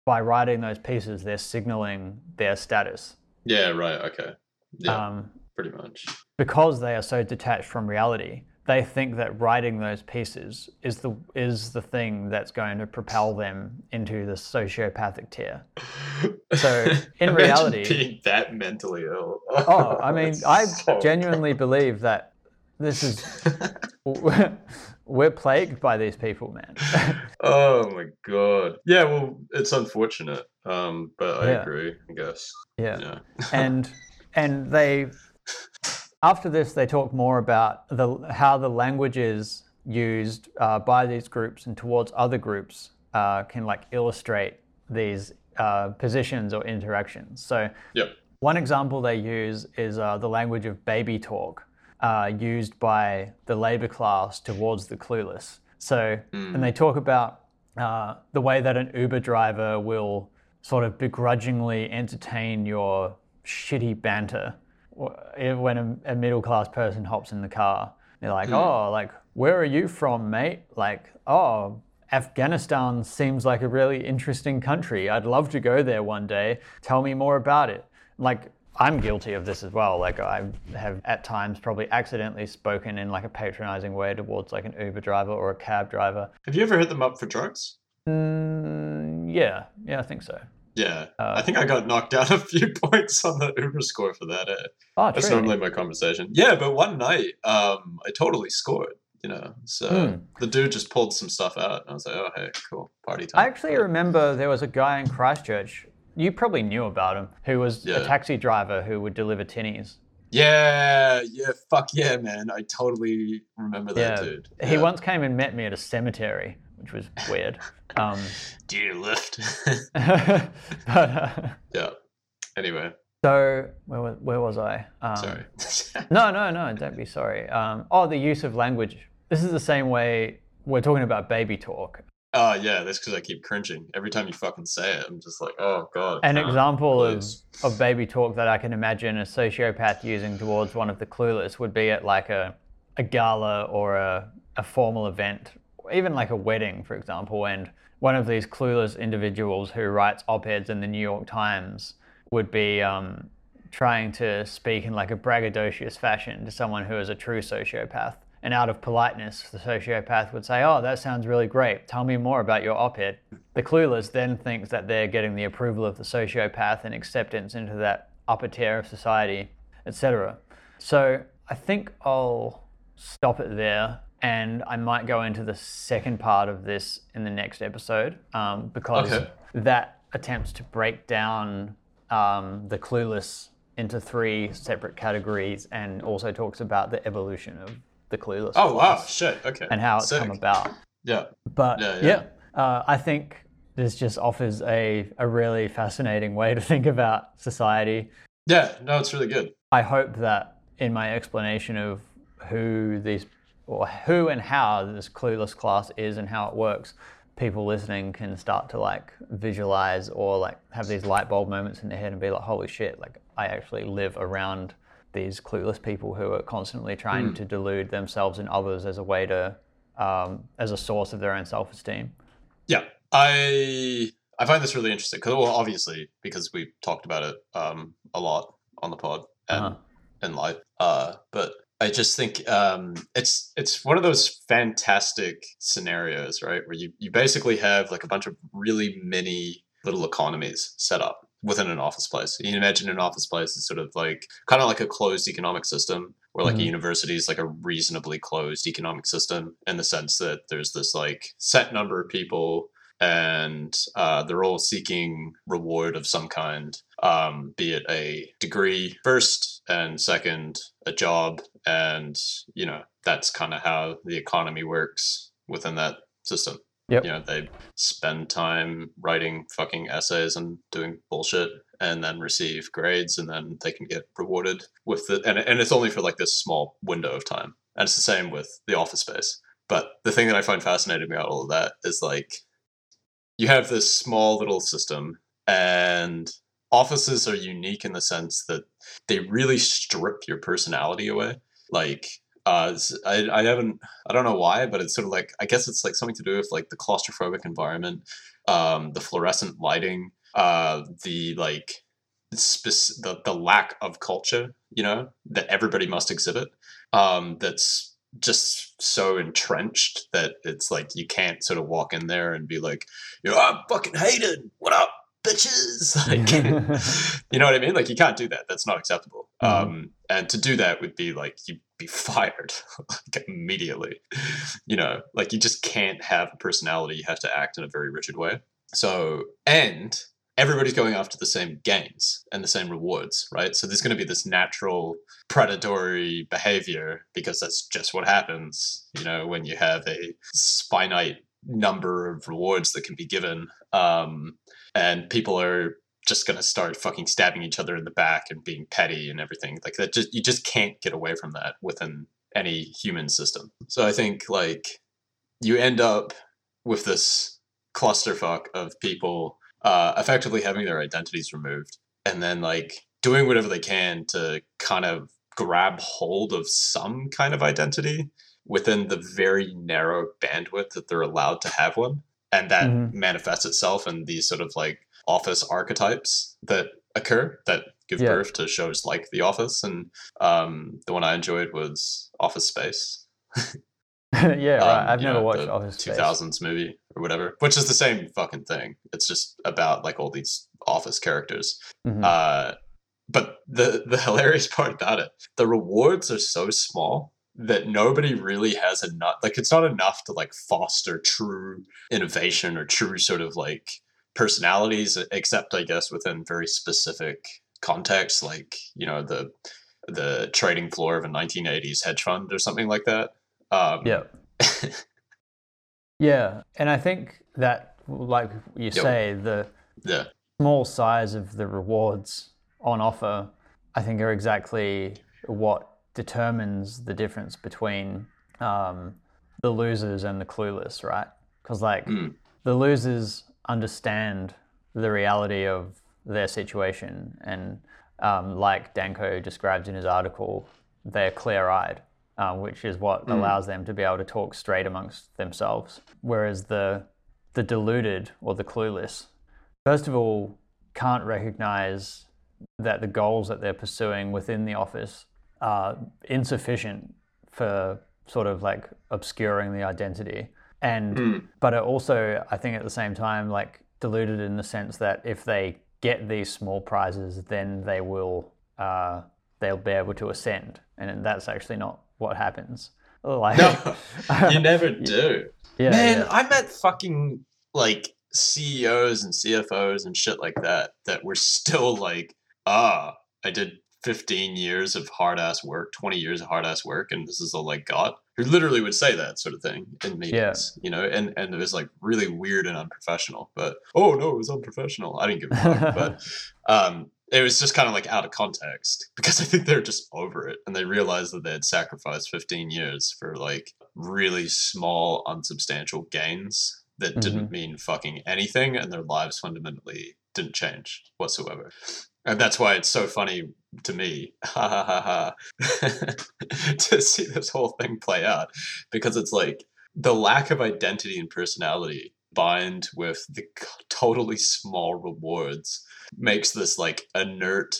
by writing those pieces, they're signaling their status. yeah, right, okay, yeah, Um, pretty much. because they are so detached from reality, they think that writing those pieces is the is the thing that's going to propel them into the sociopathic tier. So, in reality- being that mentally ill. Oh, I mean, I so genuinely believe that this is we're plagued by these people, man. oh my god. Yeah, well, it's unfortunate, um, but I Yeah. agree. I guess. yeah. Yeah. and and they after this they talk more about the how the languages used uh, by these groups and towards other groups uh, can like illustrate these uh, positions or interactions. So Yep. one example they use is uh, the language of baby talk, uh, used by the labor class towards the clueless. So, and they talk about uh, the way that an Uber driver will sort of begrudgingly entertain your shitty banter when a, a middle class person hops in the car. They're like, oh, like, where are you from, mate? Like, oh, Afghanistan seems like a really interesting country. I'd love to go there one day. Tell me more about it. Like, I'm guilty of this as well. Like, I have at times probably accidentally spoken in like a patronizing way towards like an Uber driver or a cab driver. Have you ever hit them up for drugs? Mm, yeah, yeah, I think so. Yeah, Uh, I think I got knocked down a few points on the Uber score for that. Eh? Oh, That's true. normally my conversation. Yeah, but one night, um, I totally scored. You know, so Hmm. the dude just pulled some stuff out, and I was like, "Oh, hey, cool, party time." I actually remember there was a guy in Christchurch. You probably knew about him, who was Yeah. a taxi driver who would deliver tinnies. Yeah, yeah, fuck yeah, man! I totally remember that Yeah, dude. he once came and met me at a cemetery, which was weird. Um, Do you lift? but uh, yeah. Anyway, So where was, where was I? Um, Sorry. No, no, no. Don't be sorry. Um, oh, the use of language. This is the same way we're talking about baby talk. Oh yeah, that's because I keep cringing every time you fucking say it. I'm just like, oh god. An example of, of baby talk that I can imagine a sociopath using towards one of the clueless would be at like a, a gala or a, a formal event, even like a wedding, for example. And one of these clueless individuals who writes op eds in the New York Times would be um, trying to speak in like a braggadocious fashion to someone who is a true sociopath. And out of politeness, the sociopath would say, Oh, that sounds really great. Tell me more about your op ed. The clueless then thinks that they're getting the approval of the sociopath and acceptance into that upper tier of society, etc. So I think I'll stop it there and I might go into the second part of this in the next episode um, because Okay. that attempts to break down um, the clueless into three separate categories and also talks about the evolution of the clueless Oh wow, shit. Okay. and how it's Sick. come about. Yeah. But Yeah, yeah, yeah. uh, I think this just offers a, a really fascinating way to think about society. Yeah. No, it's really good. I hope that in my explanation of who these or who and how this clueless class is and how it works, people listening can start to like visualize or like have these light bulb moments in their head and be like, holy shit, like I actually live around these clueless people who are constantly trying to delude themselves and others as a way to, um, as a source of their own self esteem. Yeah, I I find this really interesting because, well, obviously, because we talked about it um, a lot on the pod and Uh-huh. and live. Uh, but I just think um, it's it's one of those fantastic scenarios, right, where you you basically have like a bunch of really mini little economies set up within an office place. You can imagine an office place is sort of like kind of like a closed economic system, where like a Mhm. university is like a reasonably closed economic system in the sense that there's this like set number of people and uh, they're all seeking reward of some kind, um, be it a degree first and second, a job, and you know that's kind of how the economy works within that system. Yep. You know, they spend time writing fucking essays and doing bullshit, and then receive grades, and then they can get rewarded with it. And and it's only for like this small window of time. And it's the same with the office space. But the thing that I find fascinating about all of that is like you have this small little system and offices are unique in the sense that they really strip your personality away like uh I, I haven't i don't know why but it's sort of like i guess it's like something to do with like the claustrophobic environment um the fluorescent lighting uh the like spec- the, the lack of culture you know that everybody must exhibit um that's just so entrenched that it's like you can't sort of walk in there and be like you know i'm fucking hated! What up bitches. Like you know what i mean? Like you can't do that. That's not acceptable. Mhm. um and to do that would be like you'd be fired like immediately. You know like you just can't have a personality. You have to act in a very rigid way. So and everybody's going after the same gains and the same rewards right? So there's going to be this natural predatory behavior because that's just what happens you know when you have a finite number of rewards that can be given. Um, and people are just going to start fucking stabbing each other in the back and being petty and everything. Like that just you just can't get away from that within any human system. So i think like you end up with this clusterfuck of people uh, effectively having their identities removed and then like doing whatever they can to kind of grab hold of some kind of identity within the very narrow bandwidth that they're allowed to have one and that Mhm. manifests itself in these sort of like office archetypes that occur that give Yeah. birth to shows like the office and um, the one i enjoyed was office space yeah, right. um, I've never know, watched Office Space. 2000s movie or whatever which is the same fucking thing it's just about like all these office characters Mhm. uh, but the the hilarious part about it, the rewards are so small that nobody really has enough. Like it's not enough to like foster true innovation or true sort of like personalities, except I guess within very specific contexts, like you know the the trading floor of a 1980s hedge fund or something like that. Um, Yeah. yeah, and I think that, like you Yep. say, the yeah, small size of the rewards on offer, I think, are exactly what determines the difference between um, the losers and the clueless, right? Because like Mm. the losers understand the reality of their situation, and um, like Danco describes in his article, they're clear-eyed, uh, which is what allows them to be able to talk straight amongst themselves. Whereas the the deluded or the clueless, first of all, can't recognize that the goals that they're pursuing within the office are insufficient for sort of like obscuring the identity and Mm. but it also i think at the same time like deluded in the sense that if they get these small prizes then they will uh, they'll be able to ascend and that's actually not what happens like No, you never do. yeah, Man, yeah. I met fucking like CEOs and CFOs and shit like that that were still like, ah, I did 15 years of hard ass work, 20 years of hard ass work, and this is all I got. Who literally would say that sort of thing in meetings, you know, and and it was like really weird and unprofessional. But oh no, it was unprofessional. I didn't give a fuck. but um, it was just kind of like out of context because I think they're just over it and they realized that they had sacrificed 15 years for like really small, unsubstantial gains that didn't mean fucking anything and their lives fundamentally didn't change whatsoever. And that's why it's so funny to me, ha ha ha ha, to see this whole thing play out. Because it's like the lack of identity and personality bind with the totally small rewards makes this like inert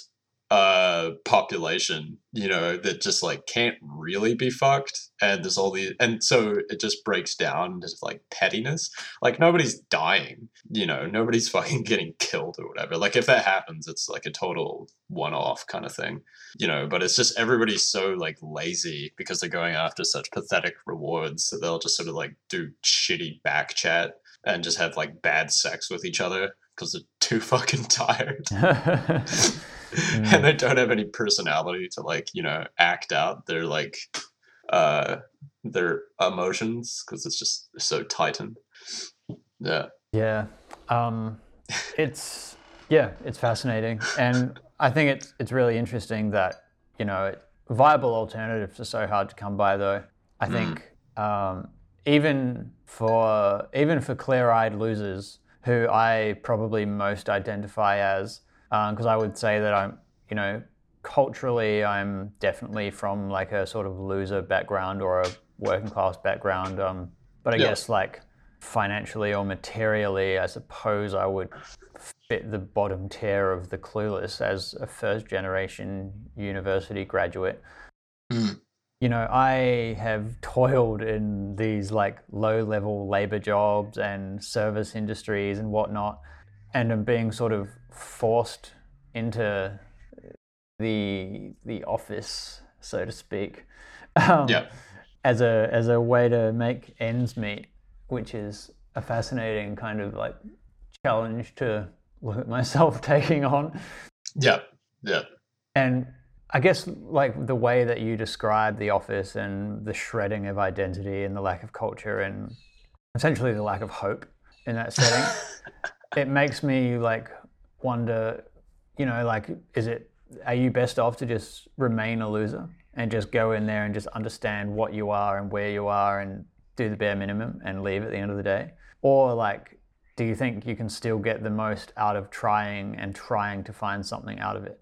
uh population you know that just like can't really be fucked and there's all these and so it just breaks down into like pettiness. Like nobody's dying you know nobody's fucking getting killed or whatever. Like if that happens it's like a total one-off kind of thing you know but it's just everybody's so like lazy because they're going after such pathetic rewards that they'll just sort of like do shitty back chat and just have like bad sex with each other because they're too fucking tired and they don't have any personality to like you know act out their like uh their emotions because it's just so tightened yeah Yeah. Um, it's yeah, it's fascinating, and I think it's it's really interesting that you know viable alternatives are so hard to come by. Though I think um, even for even for clear-eyed losers, who I probably most identify as, because I would say that I'm you know culturally I'm definitely from like a sort of loser background or a working class background, um, but I Yeah. guess like financially or materially, I suppose I would fit the bottom tier of the clueless as a first generation university graduate. Mm. You know, I have toiled in these like low level labor jobs and service industries and whatnot, and am being sort of forced into the the office, so to speak. Um, Yeah. As a as a way to make ends meet, which is a fascinating kind of like challenge to look at myself taking on. yeah yeah And I guess like the way that you describe the office and the shredding of identity and the lack of culture and essentially the lack of hope in that setting, it makes me like wonder, you know, like is it are you best off to just remain a loser and just go in there and just understand what you are and where you are and do the bare minimum and leave at the end of the day? Or like do you think you can still get the most out of trying and trying to find something out of it?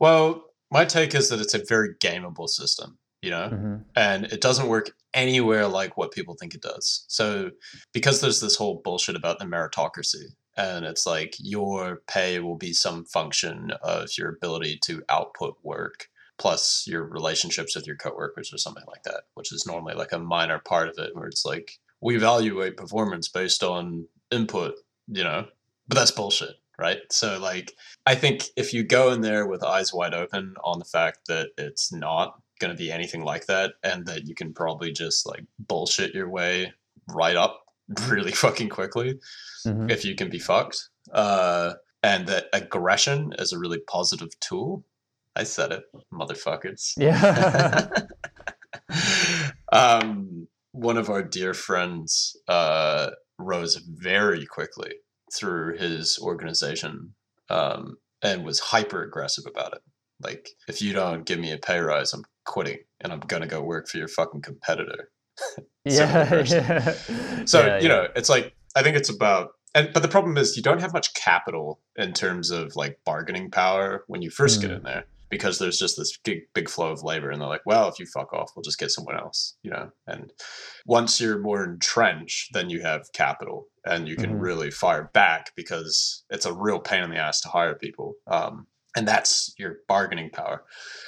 well my take is that it's a very gameable system you know hmm and it doesn't work anywhere like what people think it does. So, because there's this whole bullshit about the meritocracy, and it's like your pay will be some function of your ability to output work plus your relationships with your coworkers or something like that, which is normally like a minor part of it where it's like we evaluate performance based on input, you know, but that's bullshit. Right. So, like, I think if you go in there with eyes wide open on the fact that it's not going to be anything like that and that you can probably just like bullshit your way right up really fucking quickly hmm if you can be fucked uh and that aggression is a really positive tool i said it motherfuckers Yeah. um one of our dear friends uh rose very quickly through his organization um and was hyper aggressive about it. Like, if you don't give me a pay rise, I'm quitting and I'm gonna go work for your fucking competitor. Yeah, yeah. So Yeah, you yeah. know, it's like I think it's about, and but the problem is you don't have much capital in terms of like bargaining power when you first get Mm. in there because there's just this big big flow of labor, and they're like, well, if you fuck off, we'll just get someone else, you know. And once you're more entrenched, then you have capital, and you can Mhm. really fire back because it's a real pain in the ass to hire people. Um, and that's your bargaining power.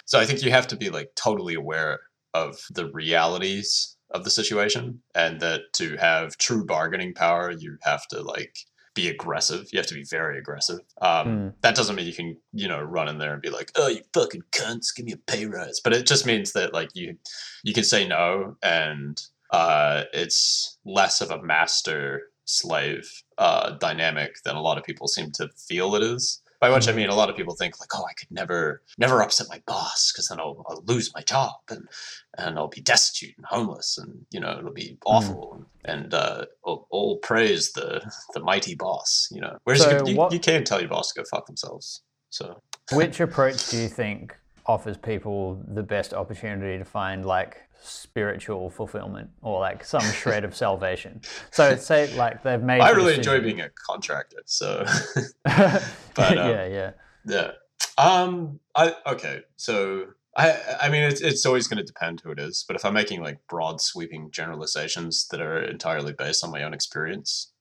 So I think you have to be like totally aware of the realities of the situation and that to have true bargaining power you have to like be aggressive. You have to be very aggressive. Um, Mm. that doesn't mean you can you know run in there and be like oh you fucking cunts give me a pay rise. But it just means that like you you can say no and uh, it's less of a master slave uh, dynamic than a lot of people seem to feel it is by which I Mhm. mean a lot of people think like, oh, I could never, never upset my boss because then I'll, I'll lose my job and and I'll be destitute and homeless and you know it'll be awful and uh, all, all praise the the mighty boss, you know. Whereas So you, you, what- you can tell your boss to go fuck themselves. So Which approach do you think offers people the best opportunity to find like spiritual fulfillment or like some shred of salvation? So say like they've made. I really enjoy being a contractor. So But, um, yeah, yeah. Yeah. Um. I okay. So I. I mean, it's it's always going to depend who it is. But if I'm making like broad sweeping generalizations that are entirely based on my own experience,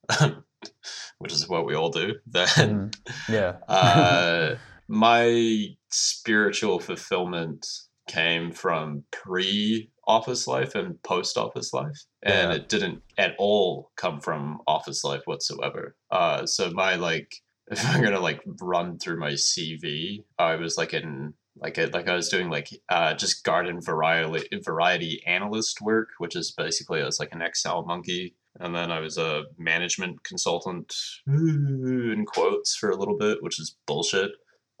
which is what we all do, then Mm, yeah. uh, my spiritual fulfillment came from pre office life and post office life and Yeah. it didn't at all come from office life whatsoever uh, so my like if i'm gonna like run through my cv i was like in like a, like i was doing like uh, just garden variety variety analyst work which is basically i was like an excel monkey and then I was a management consultant in quotes for a little bit, which is bullshit.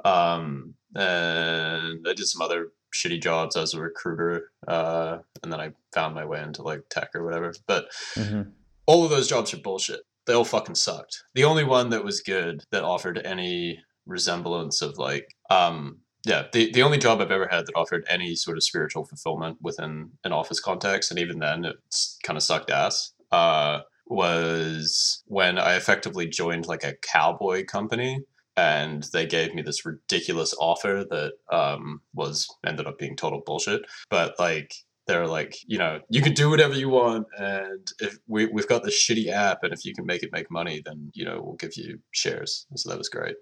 Um, and I did some other shitty jobs as a recruiter, uh, and then I found my way into like tech or whatever. But Mhm. all of those jobs are bullshit. They all fucking sucked. The only one that was good that offered any resemblance of like, um, yeah, the, the only job I've ever had that offered any sort of spiritual fulfillment within an office context, and even then it's kind of sucked ass, uh, was when I effectively joined like a cowboy company and they gave me this ridiculous offer that um, was ended up being total bullshit. But like they're like, you know, you can do whatever you want, and if we we've got this shitty app, and if you can make it make money, then you know we'll give you shares. So that was great.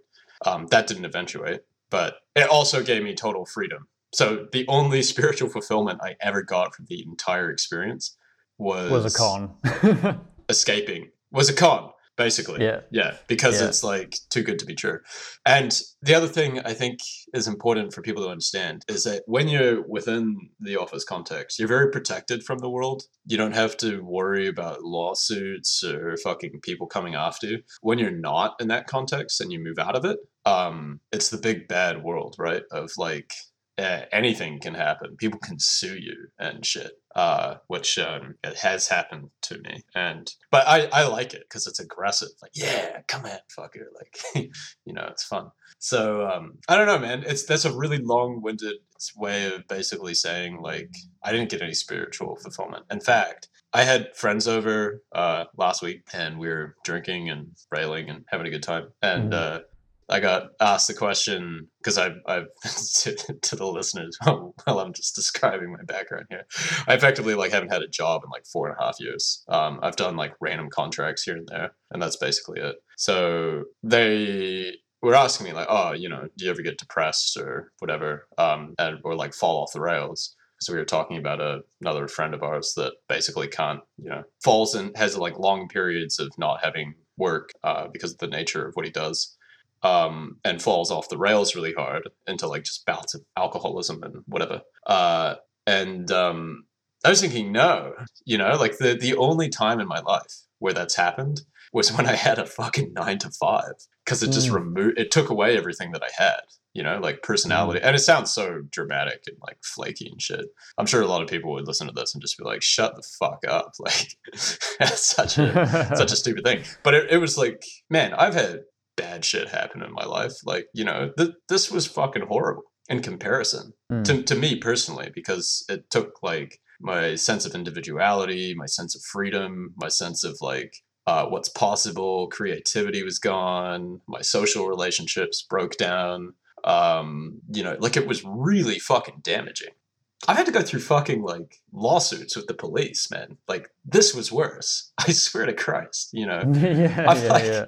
Um, that didn't eventuate, but it also gave me total freedom. So the only spiritual fulfillment I ever got from the entire experience was Was a con. escaping. Was a con, basically. yeah. Yeah, because Yeah. it's like too good to be true. And the other thing I think is important for people to understand is that when you're within the office context, you're very protected from the world. You don't have to worry about lawsuits or fucking people coming after you. When you're not in that context and you move out of it, um, it's the big bad world, right? Of like uh, anything can happen. People can sue you and shit, uh, which um, it has happened to me. And but I, I like it because it's aggressive. Like, yeah, come at fucker. Like, you know, it's fun. So um, I don't know, man. It's that's a really long-winded way of basically saying like I didn't get any spiritual fulfillment. In fact, I had friends over uh, last week and we were drinking and railing and having a good time. And Mhm. uh, I got asked the question because I've, I've to, to the listeners while I'm just describing my background here. I effectively like haven't had a job in like four and a half years. Um, I've done like random contracts here and there, and that's basically it. So they were asking me like, oh, you know, do you ever get depressed or whatever, um, and or like fall off the rails? So we were talking about a, another friend of ours that basically can't, you know, falls and has like long periods of not having work uh, because of the nature of what he does um, and falls off the rails really hard into like just bouts of alcoholism and whatever. Uh, and um, I was thinking, no, you know, like the the only time in my life where that's happened was when I had a fucking nine to five because it just Mm. removed, it took away everything that I had, you know, like personality. And it sounds so dramatic and like flaky and shit. I'm sure a lot of people would listen to this and just be like, shut the fuck up. Like, that's such a such a stupid thing. But it, it was like, man, I've had bad shit happen in my life. Like, you know, th- this was fucking horrible in comparison Mm. to, to me personally, because it took like my sense of individuality, my sense of freedom, my sense of like uh, what's possible, creativity was gone, my social relationships broke down. Um, you know, like it was really fucking damaging. I've had to go through fucking like lawsuits with the police, man. Like this was worse. I swear to Christ, you know. yeah, I'm yeah, like, yeah.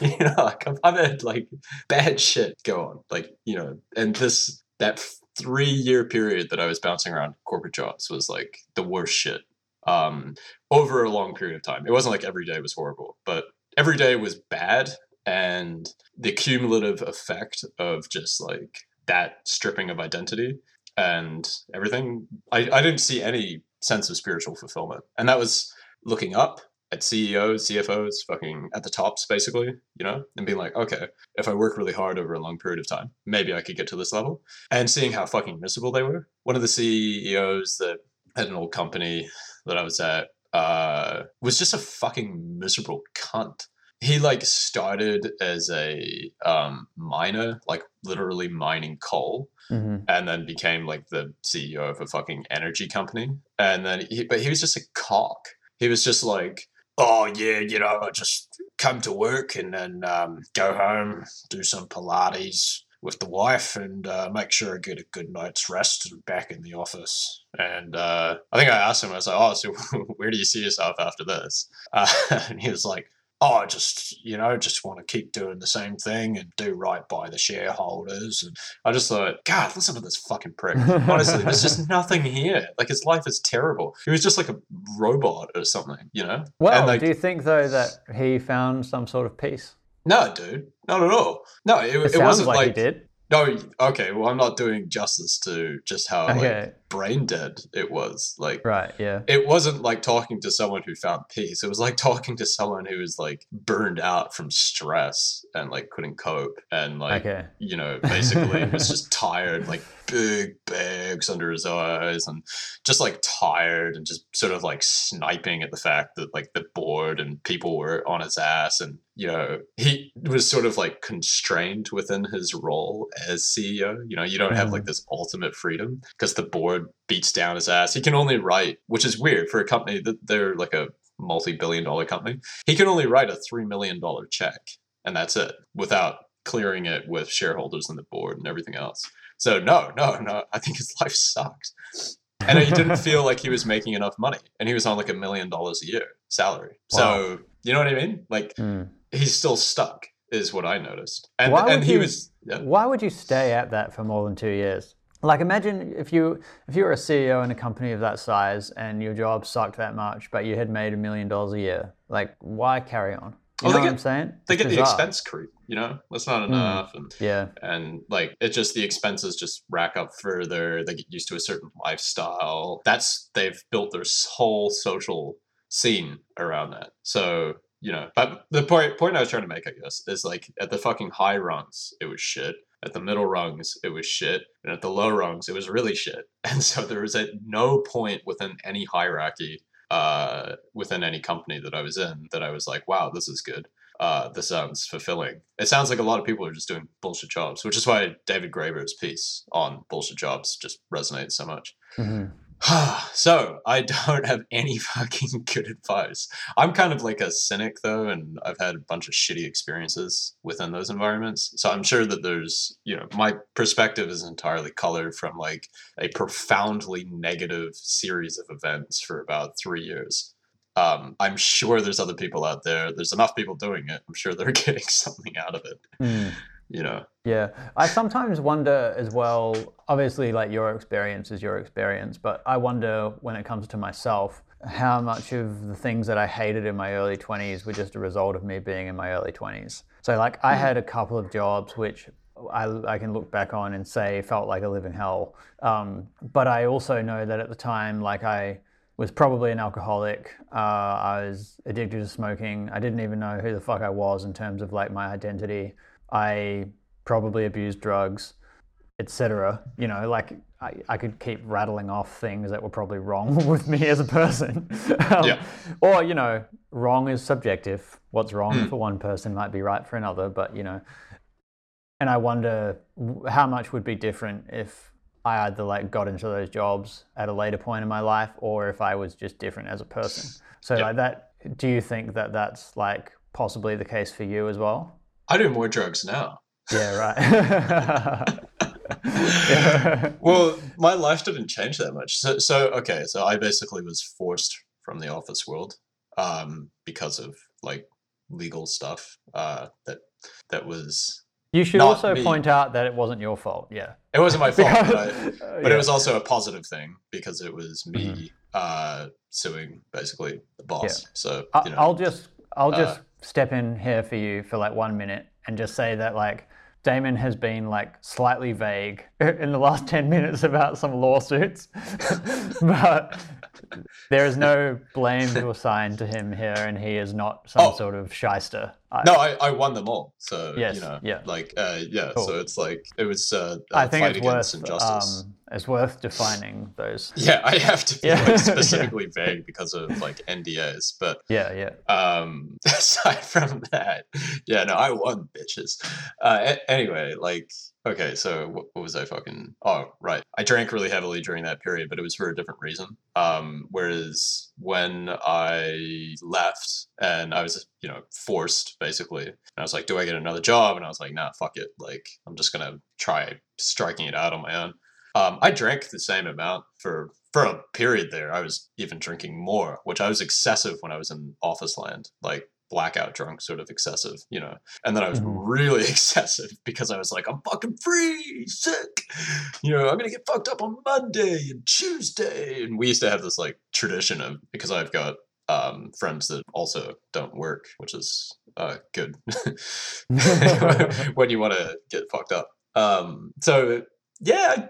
you know, like I've, I've had like bad shit go on, like you know, and this that three year period that I was bouncing around corporate jobs was like the worst shit. Um, over a long period of time, it wasn't like every day was horrible, but every day was bad, and the cumulative effect of just like that stripping of identity and everything, I, I didn't see any sense of spiritual fulfillment, and that was looking up at CEOs, CFOs, fucking at the tops, basically, you know, and being like, okay, if I work really hard over a long period of time, maybe I could get to this level. And seeing how fucking miserable they were. One of the CEOs that had an old company that I was at uh, was just a fucking miserable cunt. He like started as a um, miner, like literally mining coal, Mhm. and then became like the CEO of a fucking energy company. And then, he, but he was just a cock. He was just like, oh yeah, you know, I just come to work and then um, go home, do some Pilates with the wife, and uh, make sure I get a good night's rest and back in the office. And uh, I think I asked him, I was like, oh, so where do you see yourself after this? Uh, and he was like, oh, I just, you know, just want to keep doing the same thing and do right by the shareholders. And I just thought, God, listen to this fucking prick. Honestly, there's just nothing here. Like his life is terrible. He was just like a robot or something, you know? Well, and like, do you think though that he found some sort of peace? no, dude, not at all. No, it, It, it, wasn't like, like, he did. no. Okay, well, I'm not doing justice to just how like Okay, brain dead it was. Like, right, yeah. it wasn't like talking to someone who found peace. It was like talking to someone who was like burned out from stress and like couldn't cope and like okay. you know, basically was just tired, like big bags under his eyes, and just like tired and just sort of like sniping at the fact that like the board and people were on his ass, and you know, he was sort of like constrained within his role as CEO. You know, you don't have like mm. this ultimate freedom because the board beats down his ass. He can only write, which is weird for a company that they're like a multi-billion dollar company. He can only write a three million dollar check, and that's it, without clearing it with shareholders and the board and everything else. So no, no, no. I think his life sucked, and he didn't feel like he was making enough money, and he was on like a million dollars a year salary. So you know what I mean? Like Hmm. he's still stuck, is what I noticed, and Why and would he you- was. Yeah. Why would you stay at that for more than two years? Like, imagine if you if you were a CEO in a company of that size and your job sucked that much, but you had made a million dollars a year. Like, why carry on? You Oh, know they what get- I'm saying? They It's get the expense creep, you know. That's not hmm. enough, and Yeah. and like it's just the expenses just rack up further they get used to a certain lifestyle that's they've built their whole social scene around that so you know but the point point i was trying to make i guess is like at the fucking high rungs it was shit at the middle rungs it was shit and at the low rungs it was really shit and so there was at no point within any hierarchy uh, within any company that i was in that i was like wow this is good uh, this sounds fulfilling. It sounds like a lot of people are just doing bullshit jobs, which is why David Graeber's piece on bullshit jobs just resonates so much. hmm so I don't have any fucking good advice. I'm kind of like a cynic though, and I've had a bunch of shitty experiences within those environments. So I'm sure that there's, you know, my perspective is entirely colored from like a profoundly negative series of events for about three years. Um, I'm sure there's other people out there. There's enough people doing it. I'm sure they're getting something out of it. Hmm. You know, Yeah, I sometimes wonder as well. Obviously, like your experience is your experience, but I wonder when it comes to myself how much of the things that I hated in my early 20s were just a result of me being in my early 20s. So, like, I had a couple of jobs which I, I can look back on and say felt like a living hell. Um, but I also know that at the time, like, I was probably an alcoholic. Uh, I was addicted to smoking. I didn't even know who the fuck I was in terms of like my identity. I probably abused drugs, etc. You know, like I, I could keep rattling off things that were probably wrong with me as a person. um, Yeah. Or, you know, wrong is subjective. What's wrong Hmm. for one person might be right for another. But, you know, and I wonder how much would be different if I either like got into those jobs at a later point in my life or if I was just different as a person. So, Yeah. like that, do you think that that's like possibly the case for you as well? I do more drugs now. Yeah, right. Yeah. Well, my life didn't change that much. So, so okay, so I basically was forced from the office world um, because of like legal stuff uh, that that was. You should also me. point out that it wasn't your fault. Yeah. It wasn't my fault, but, I, but yeah. it was also a positive thing because it was me Mhm. uh, suing basically the boss. So I- you know, I'll just I'll just uh, step in here for you for like one minute and just say that like Damon has been like slightly vague in the last ten minutes about some lawsuits, but there is no blame to assign to him here, and he is not some Oh. sort of shyster. No, I, I won them all. So Yes, you know, yeah. like uh, yeah. Cool. So it's like it was uh, a I think fight it's against worth injustice. um, it's worth defining those. Yeah, I have to be Yeah. like Yeah. specifically vague because of like NDAs, but Yeah, yeah. um aside from that, yeah, no, I won, bitches. Uh, a- anyway, like, okay, so what, was I fucking? Oh, right, I drank really heavily during that period, but it was for a different reason. Um, whereas when I left and I was, you know, forced basically, and I was like, do I get another job? And I was like, nah, fuck it, like, I'm just gonna try striking it out on my own. Um, I drank the same amount for for a period there. I was even drinking more, which I was excessive when I was in office land, like blackout drunk, sort of excessive, you know. And then I was Mhm. really excessive because I was like, I'm fucking free, sick, you know. I'm gonna get fucked up on Monday and Tuesday. And we used to have this like tradition of because I've got um, friends that also don't work, which is uh, good when you want to get fucked up. Um, so yeah,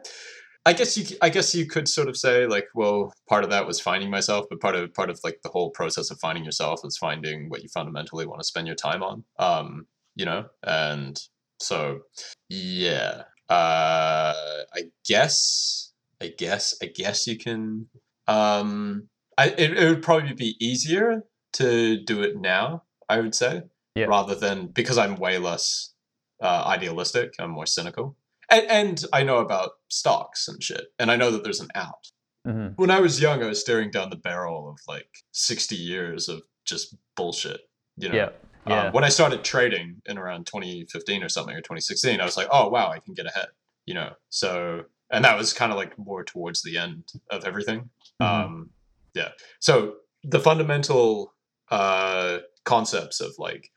I, guess you I guess you could sort of say like, well, part of that was finding myself, but part of part of like the whole process of finding yourself is finding what you fundamentally want to spend your time on. Um, you know, and so yeah, uh, I guess I guess I guess you can. Um, I it, it would probably be easier to do it now. I would say, Yeah. rather than because I'm way less uh, idealistic. I'm more cynical, and and I know about stocks and shit, and I know that there's an out. hmm When I was young, I was staring down the barrel of like 60 years of just bullshit. You know, Yeah. um, when I started trading in around 2015 or something or 2016, I was like, oh wow, I can get ahead. You know, so and that was kind of like more towards the end of everything. Mhm. Um, yeah. So the fundamental uh, concepts of like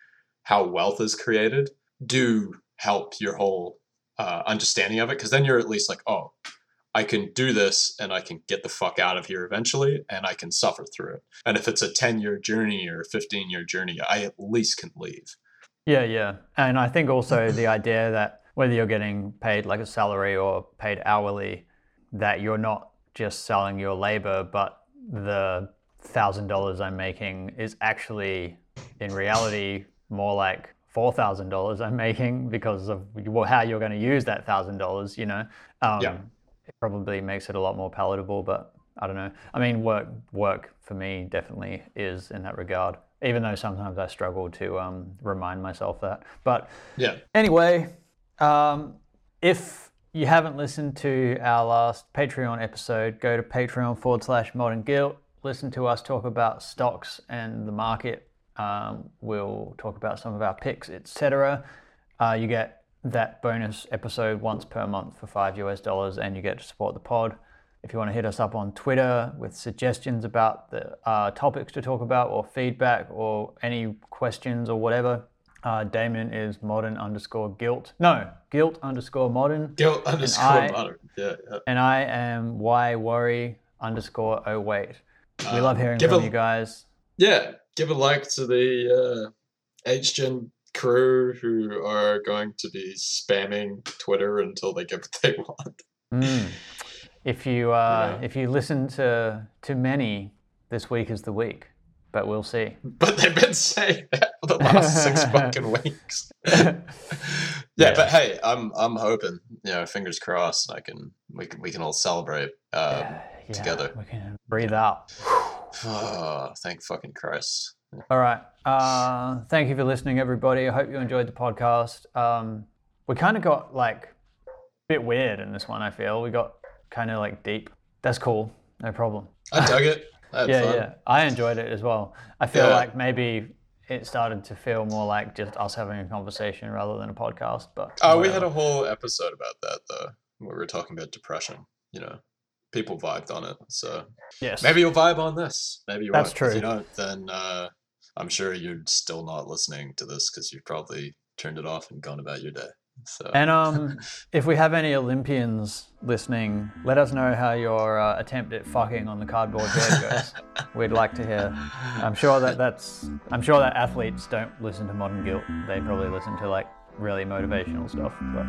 how wealth is created do help your whole uh, understanding of it because then you're at least like, oh, I can do this and I can get the fuck out of here eventually and I can suffer through it. And if it's a 10 year journey or a 15 year journey, I at least can leave. Yeah, yeah. And I think also the idea that whether you're getting paid like a salary or paid hourly, that you're not just selling your labor, but the thousand dollars I'm making is actually in reality more like four thousand dollars I'm making because of well, how you're going to use that thousand dollars. You know, um, Yeah. it probably makes it a lot more palatable. But I don't know. I mean, work work for me definitely is in that regard. Even though sometimes I struggle to um, remind myself that. But Yeah. Anyway, um, if you haven't listened to our last Patreon episode, go to patreon forward slash modern guilt. Listen to us talk about stocks and the market. Um, we'll talk about some of our picks, etc. Uh, you get that bonus episode once per month for five US dollars, and you get to support the pod. If you want to hit us up on Twitter with suggestions about the uh, topics to talk about, or feedback, or any questions, or whatever, uh, Damon is modern underscore guilt. No, guilt underscore modern. Guilt underscore I- modern. Yeah. yeah. And I am why worry underscore oh wait. We Uh, love hearing from a- you guys. Yeah. Give a like to the uh, HGen crew who are going to be spamming Twitter until they get what they want. Mm. If you uh, Yeah. if you listen to to many, this week is the week. But we'll see. But they've been saying that for the last six fucking weeks. Yeah, Yeah. but hey, I'm I'm hoping, you know, fingers crossed, I can we can we can all celebrate. Yeah, yeah, together. We can breathe out. Oh, thank fucking Christ. All right. Uh, thank you for listening, everybody. I hope you enjoyed the podcast. Um, we kind of got like a bit weird in this one. I feel we got kind of like deep. That's cool. No problem. I dug it. I Yeah, fun. yeah. I enjoyed it as well. I feel Yeah. like maybe it started to feel more like just us having a conversation rather than a podcast. But Oh, we had a whole episode about that though, where we were talking about depression. You know, people vibed on it, so yes. maybe you'll vibe on this. Maybe you That's won't. If you true. don't, then uh, I'm sure you're still not listening to this because you've probably turned it off and gone about your day. So And um, if we have any Olympians listening, let us know how your uh, attempt at fucking on the cardboard bed goes. We'd like to hear. I'm sure that that's. I'm sure that athletes don't listen to Modern Guilt. They probably listen to like really motivational stuff. But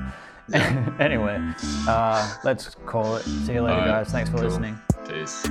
anyway, uh, let's call it. See you later, right, guys. Thanks for cool. listening. peace.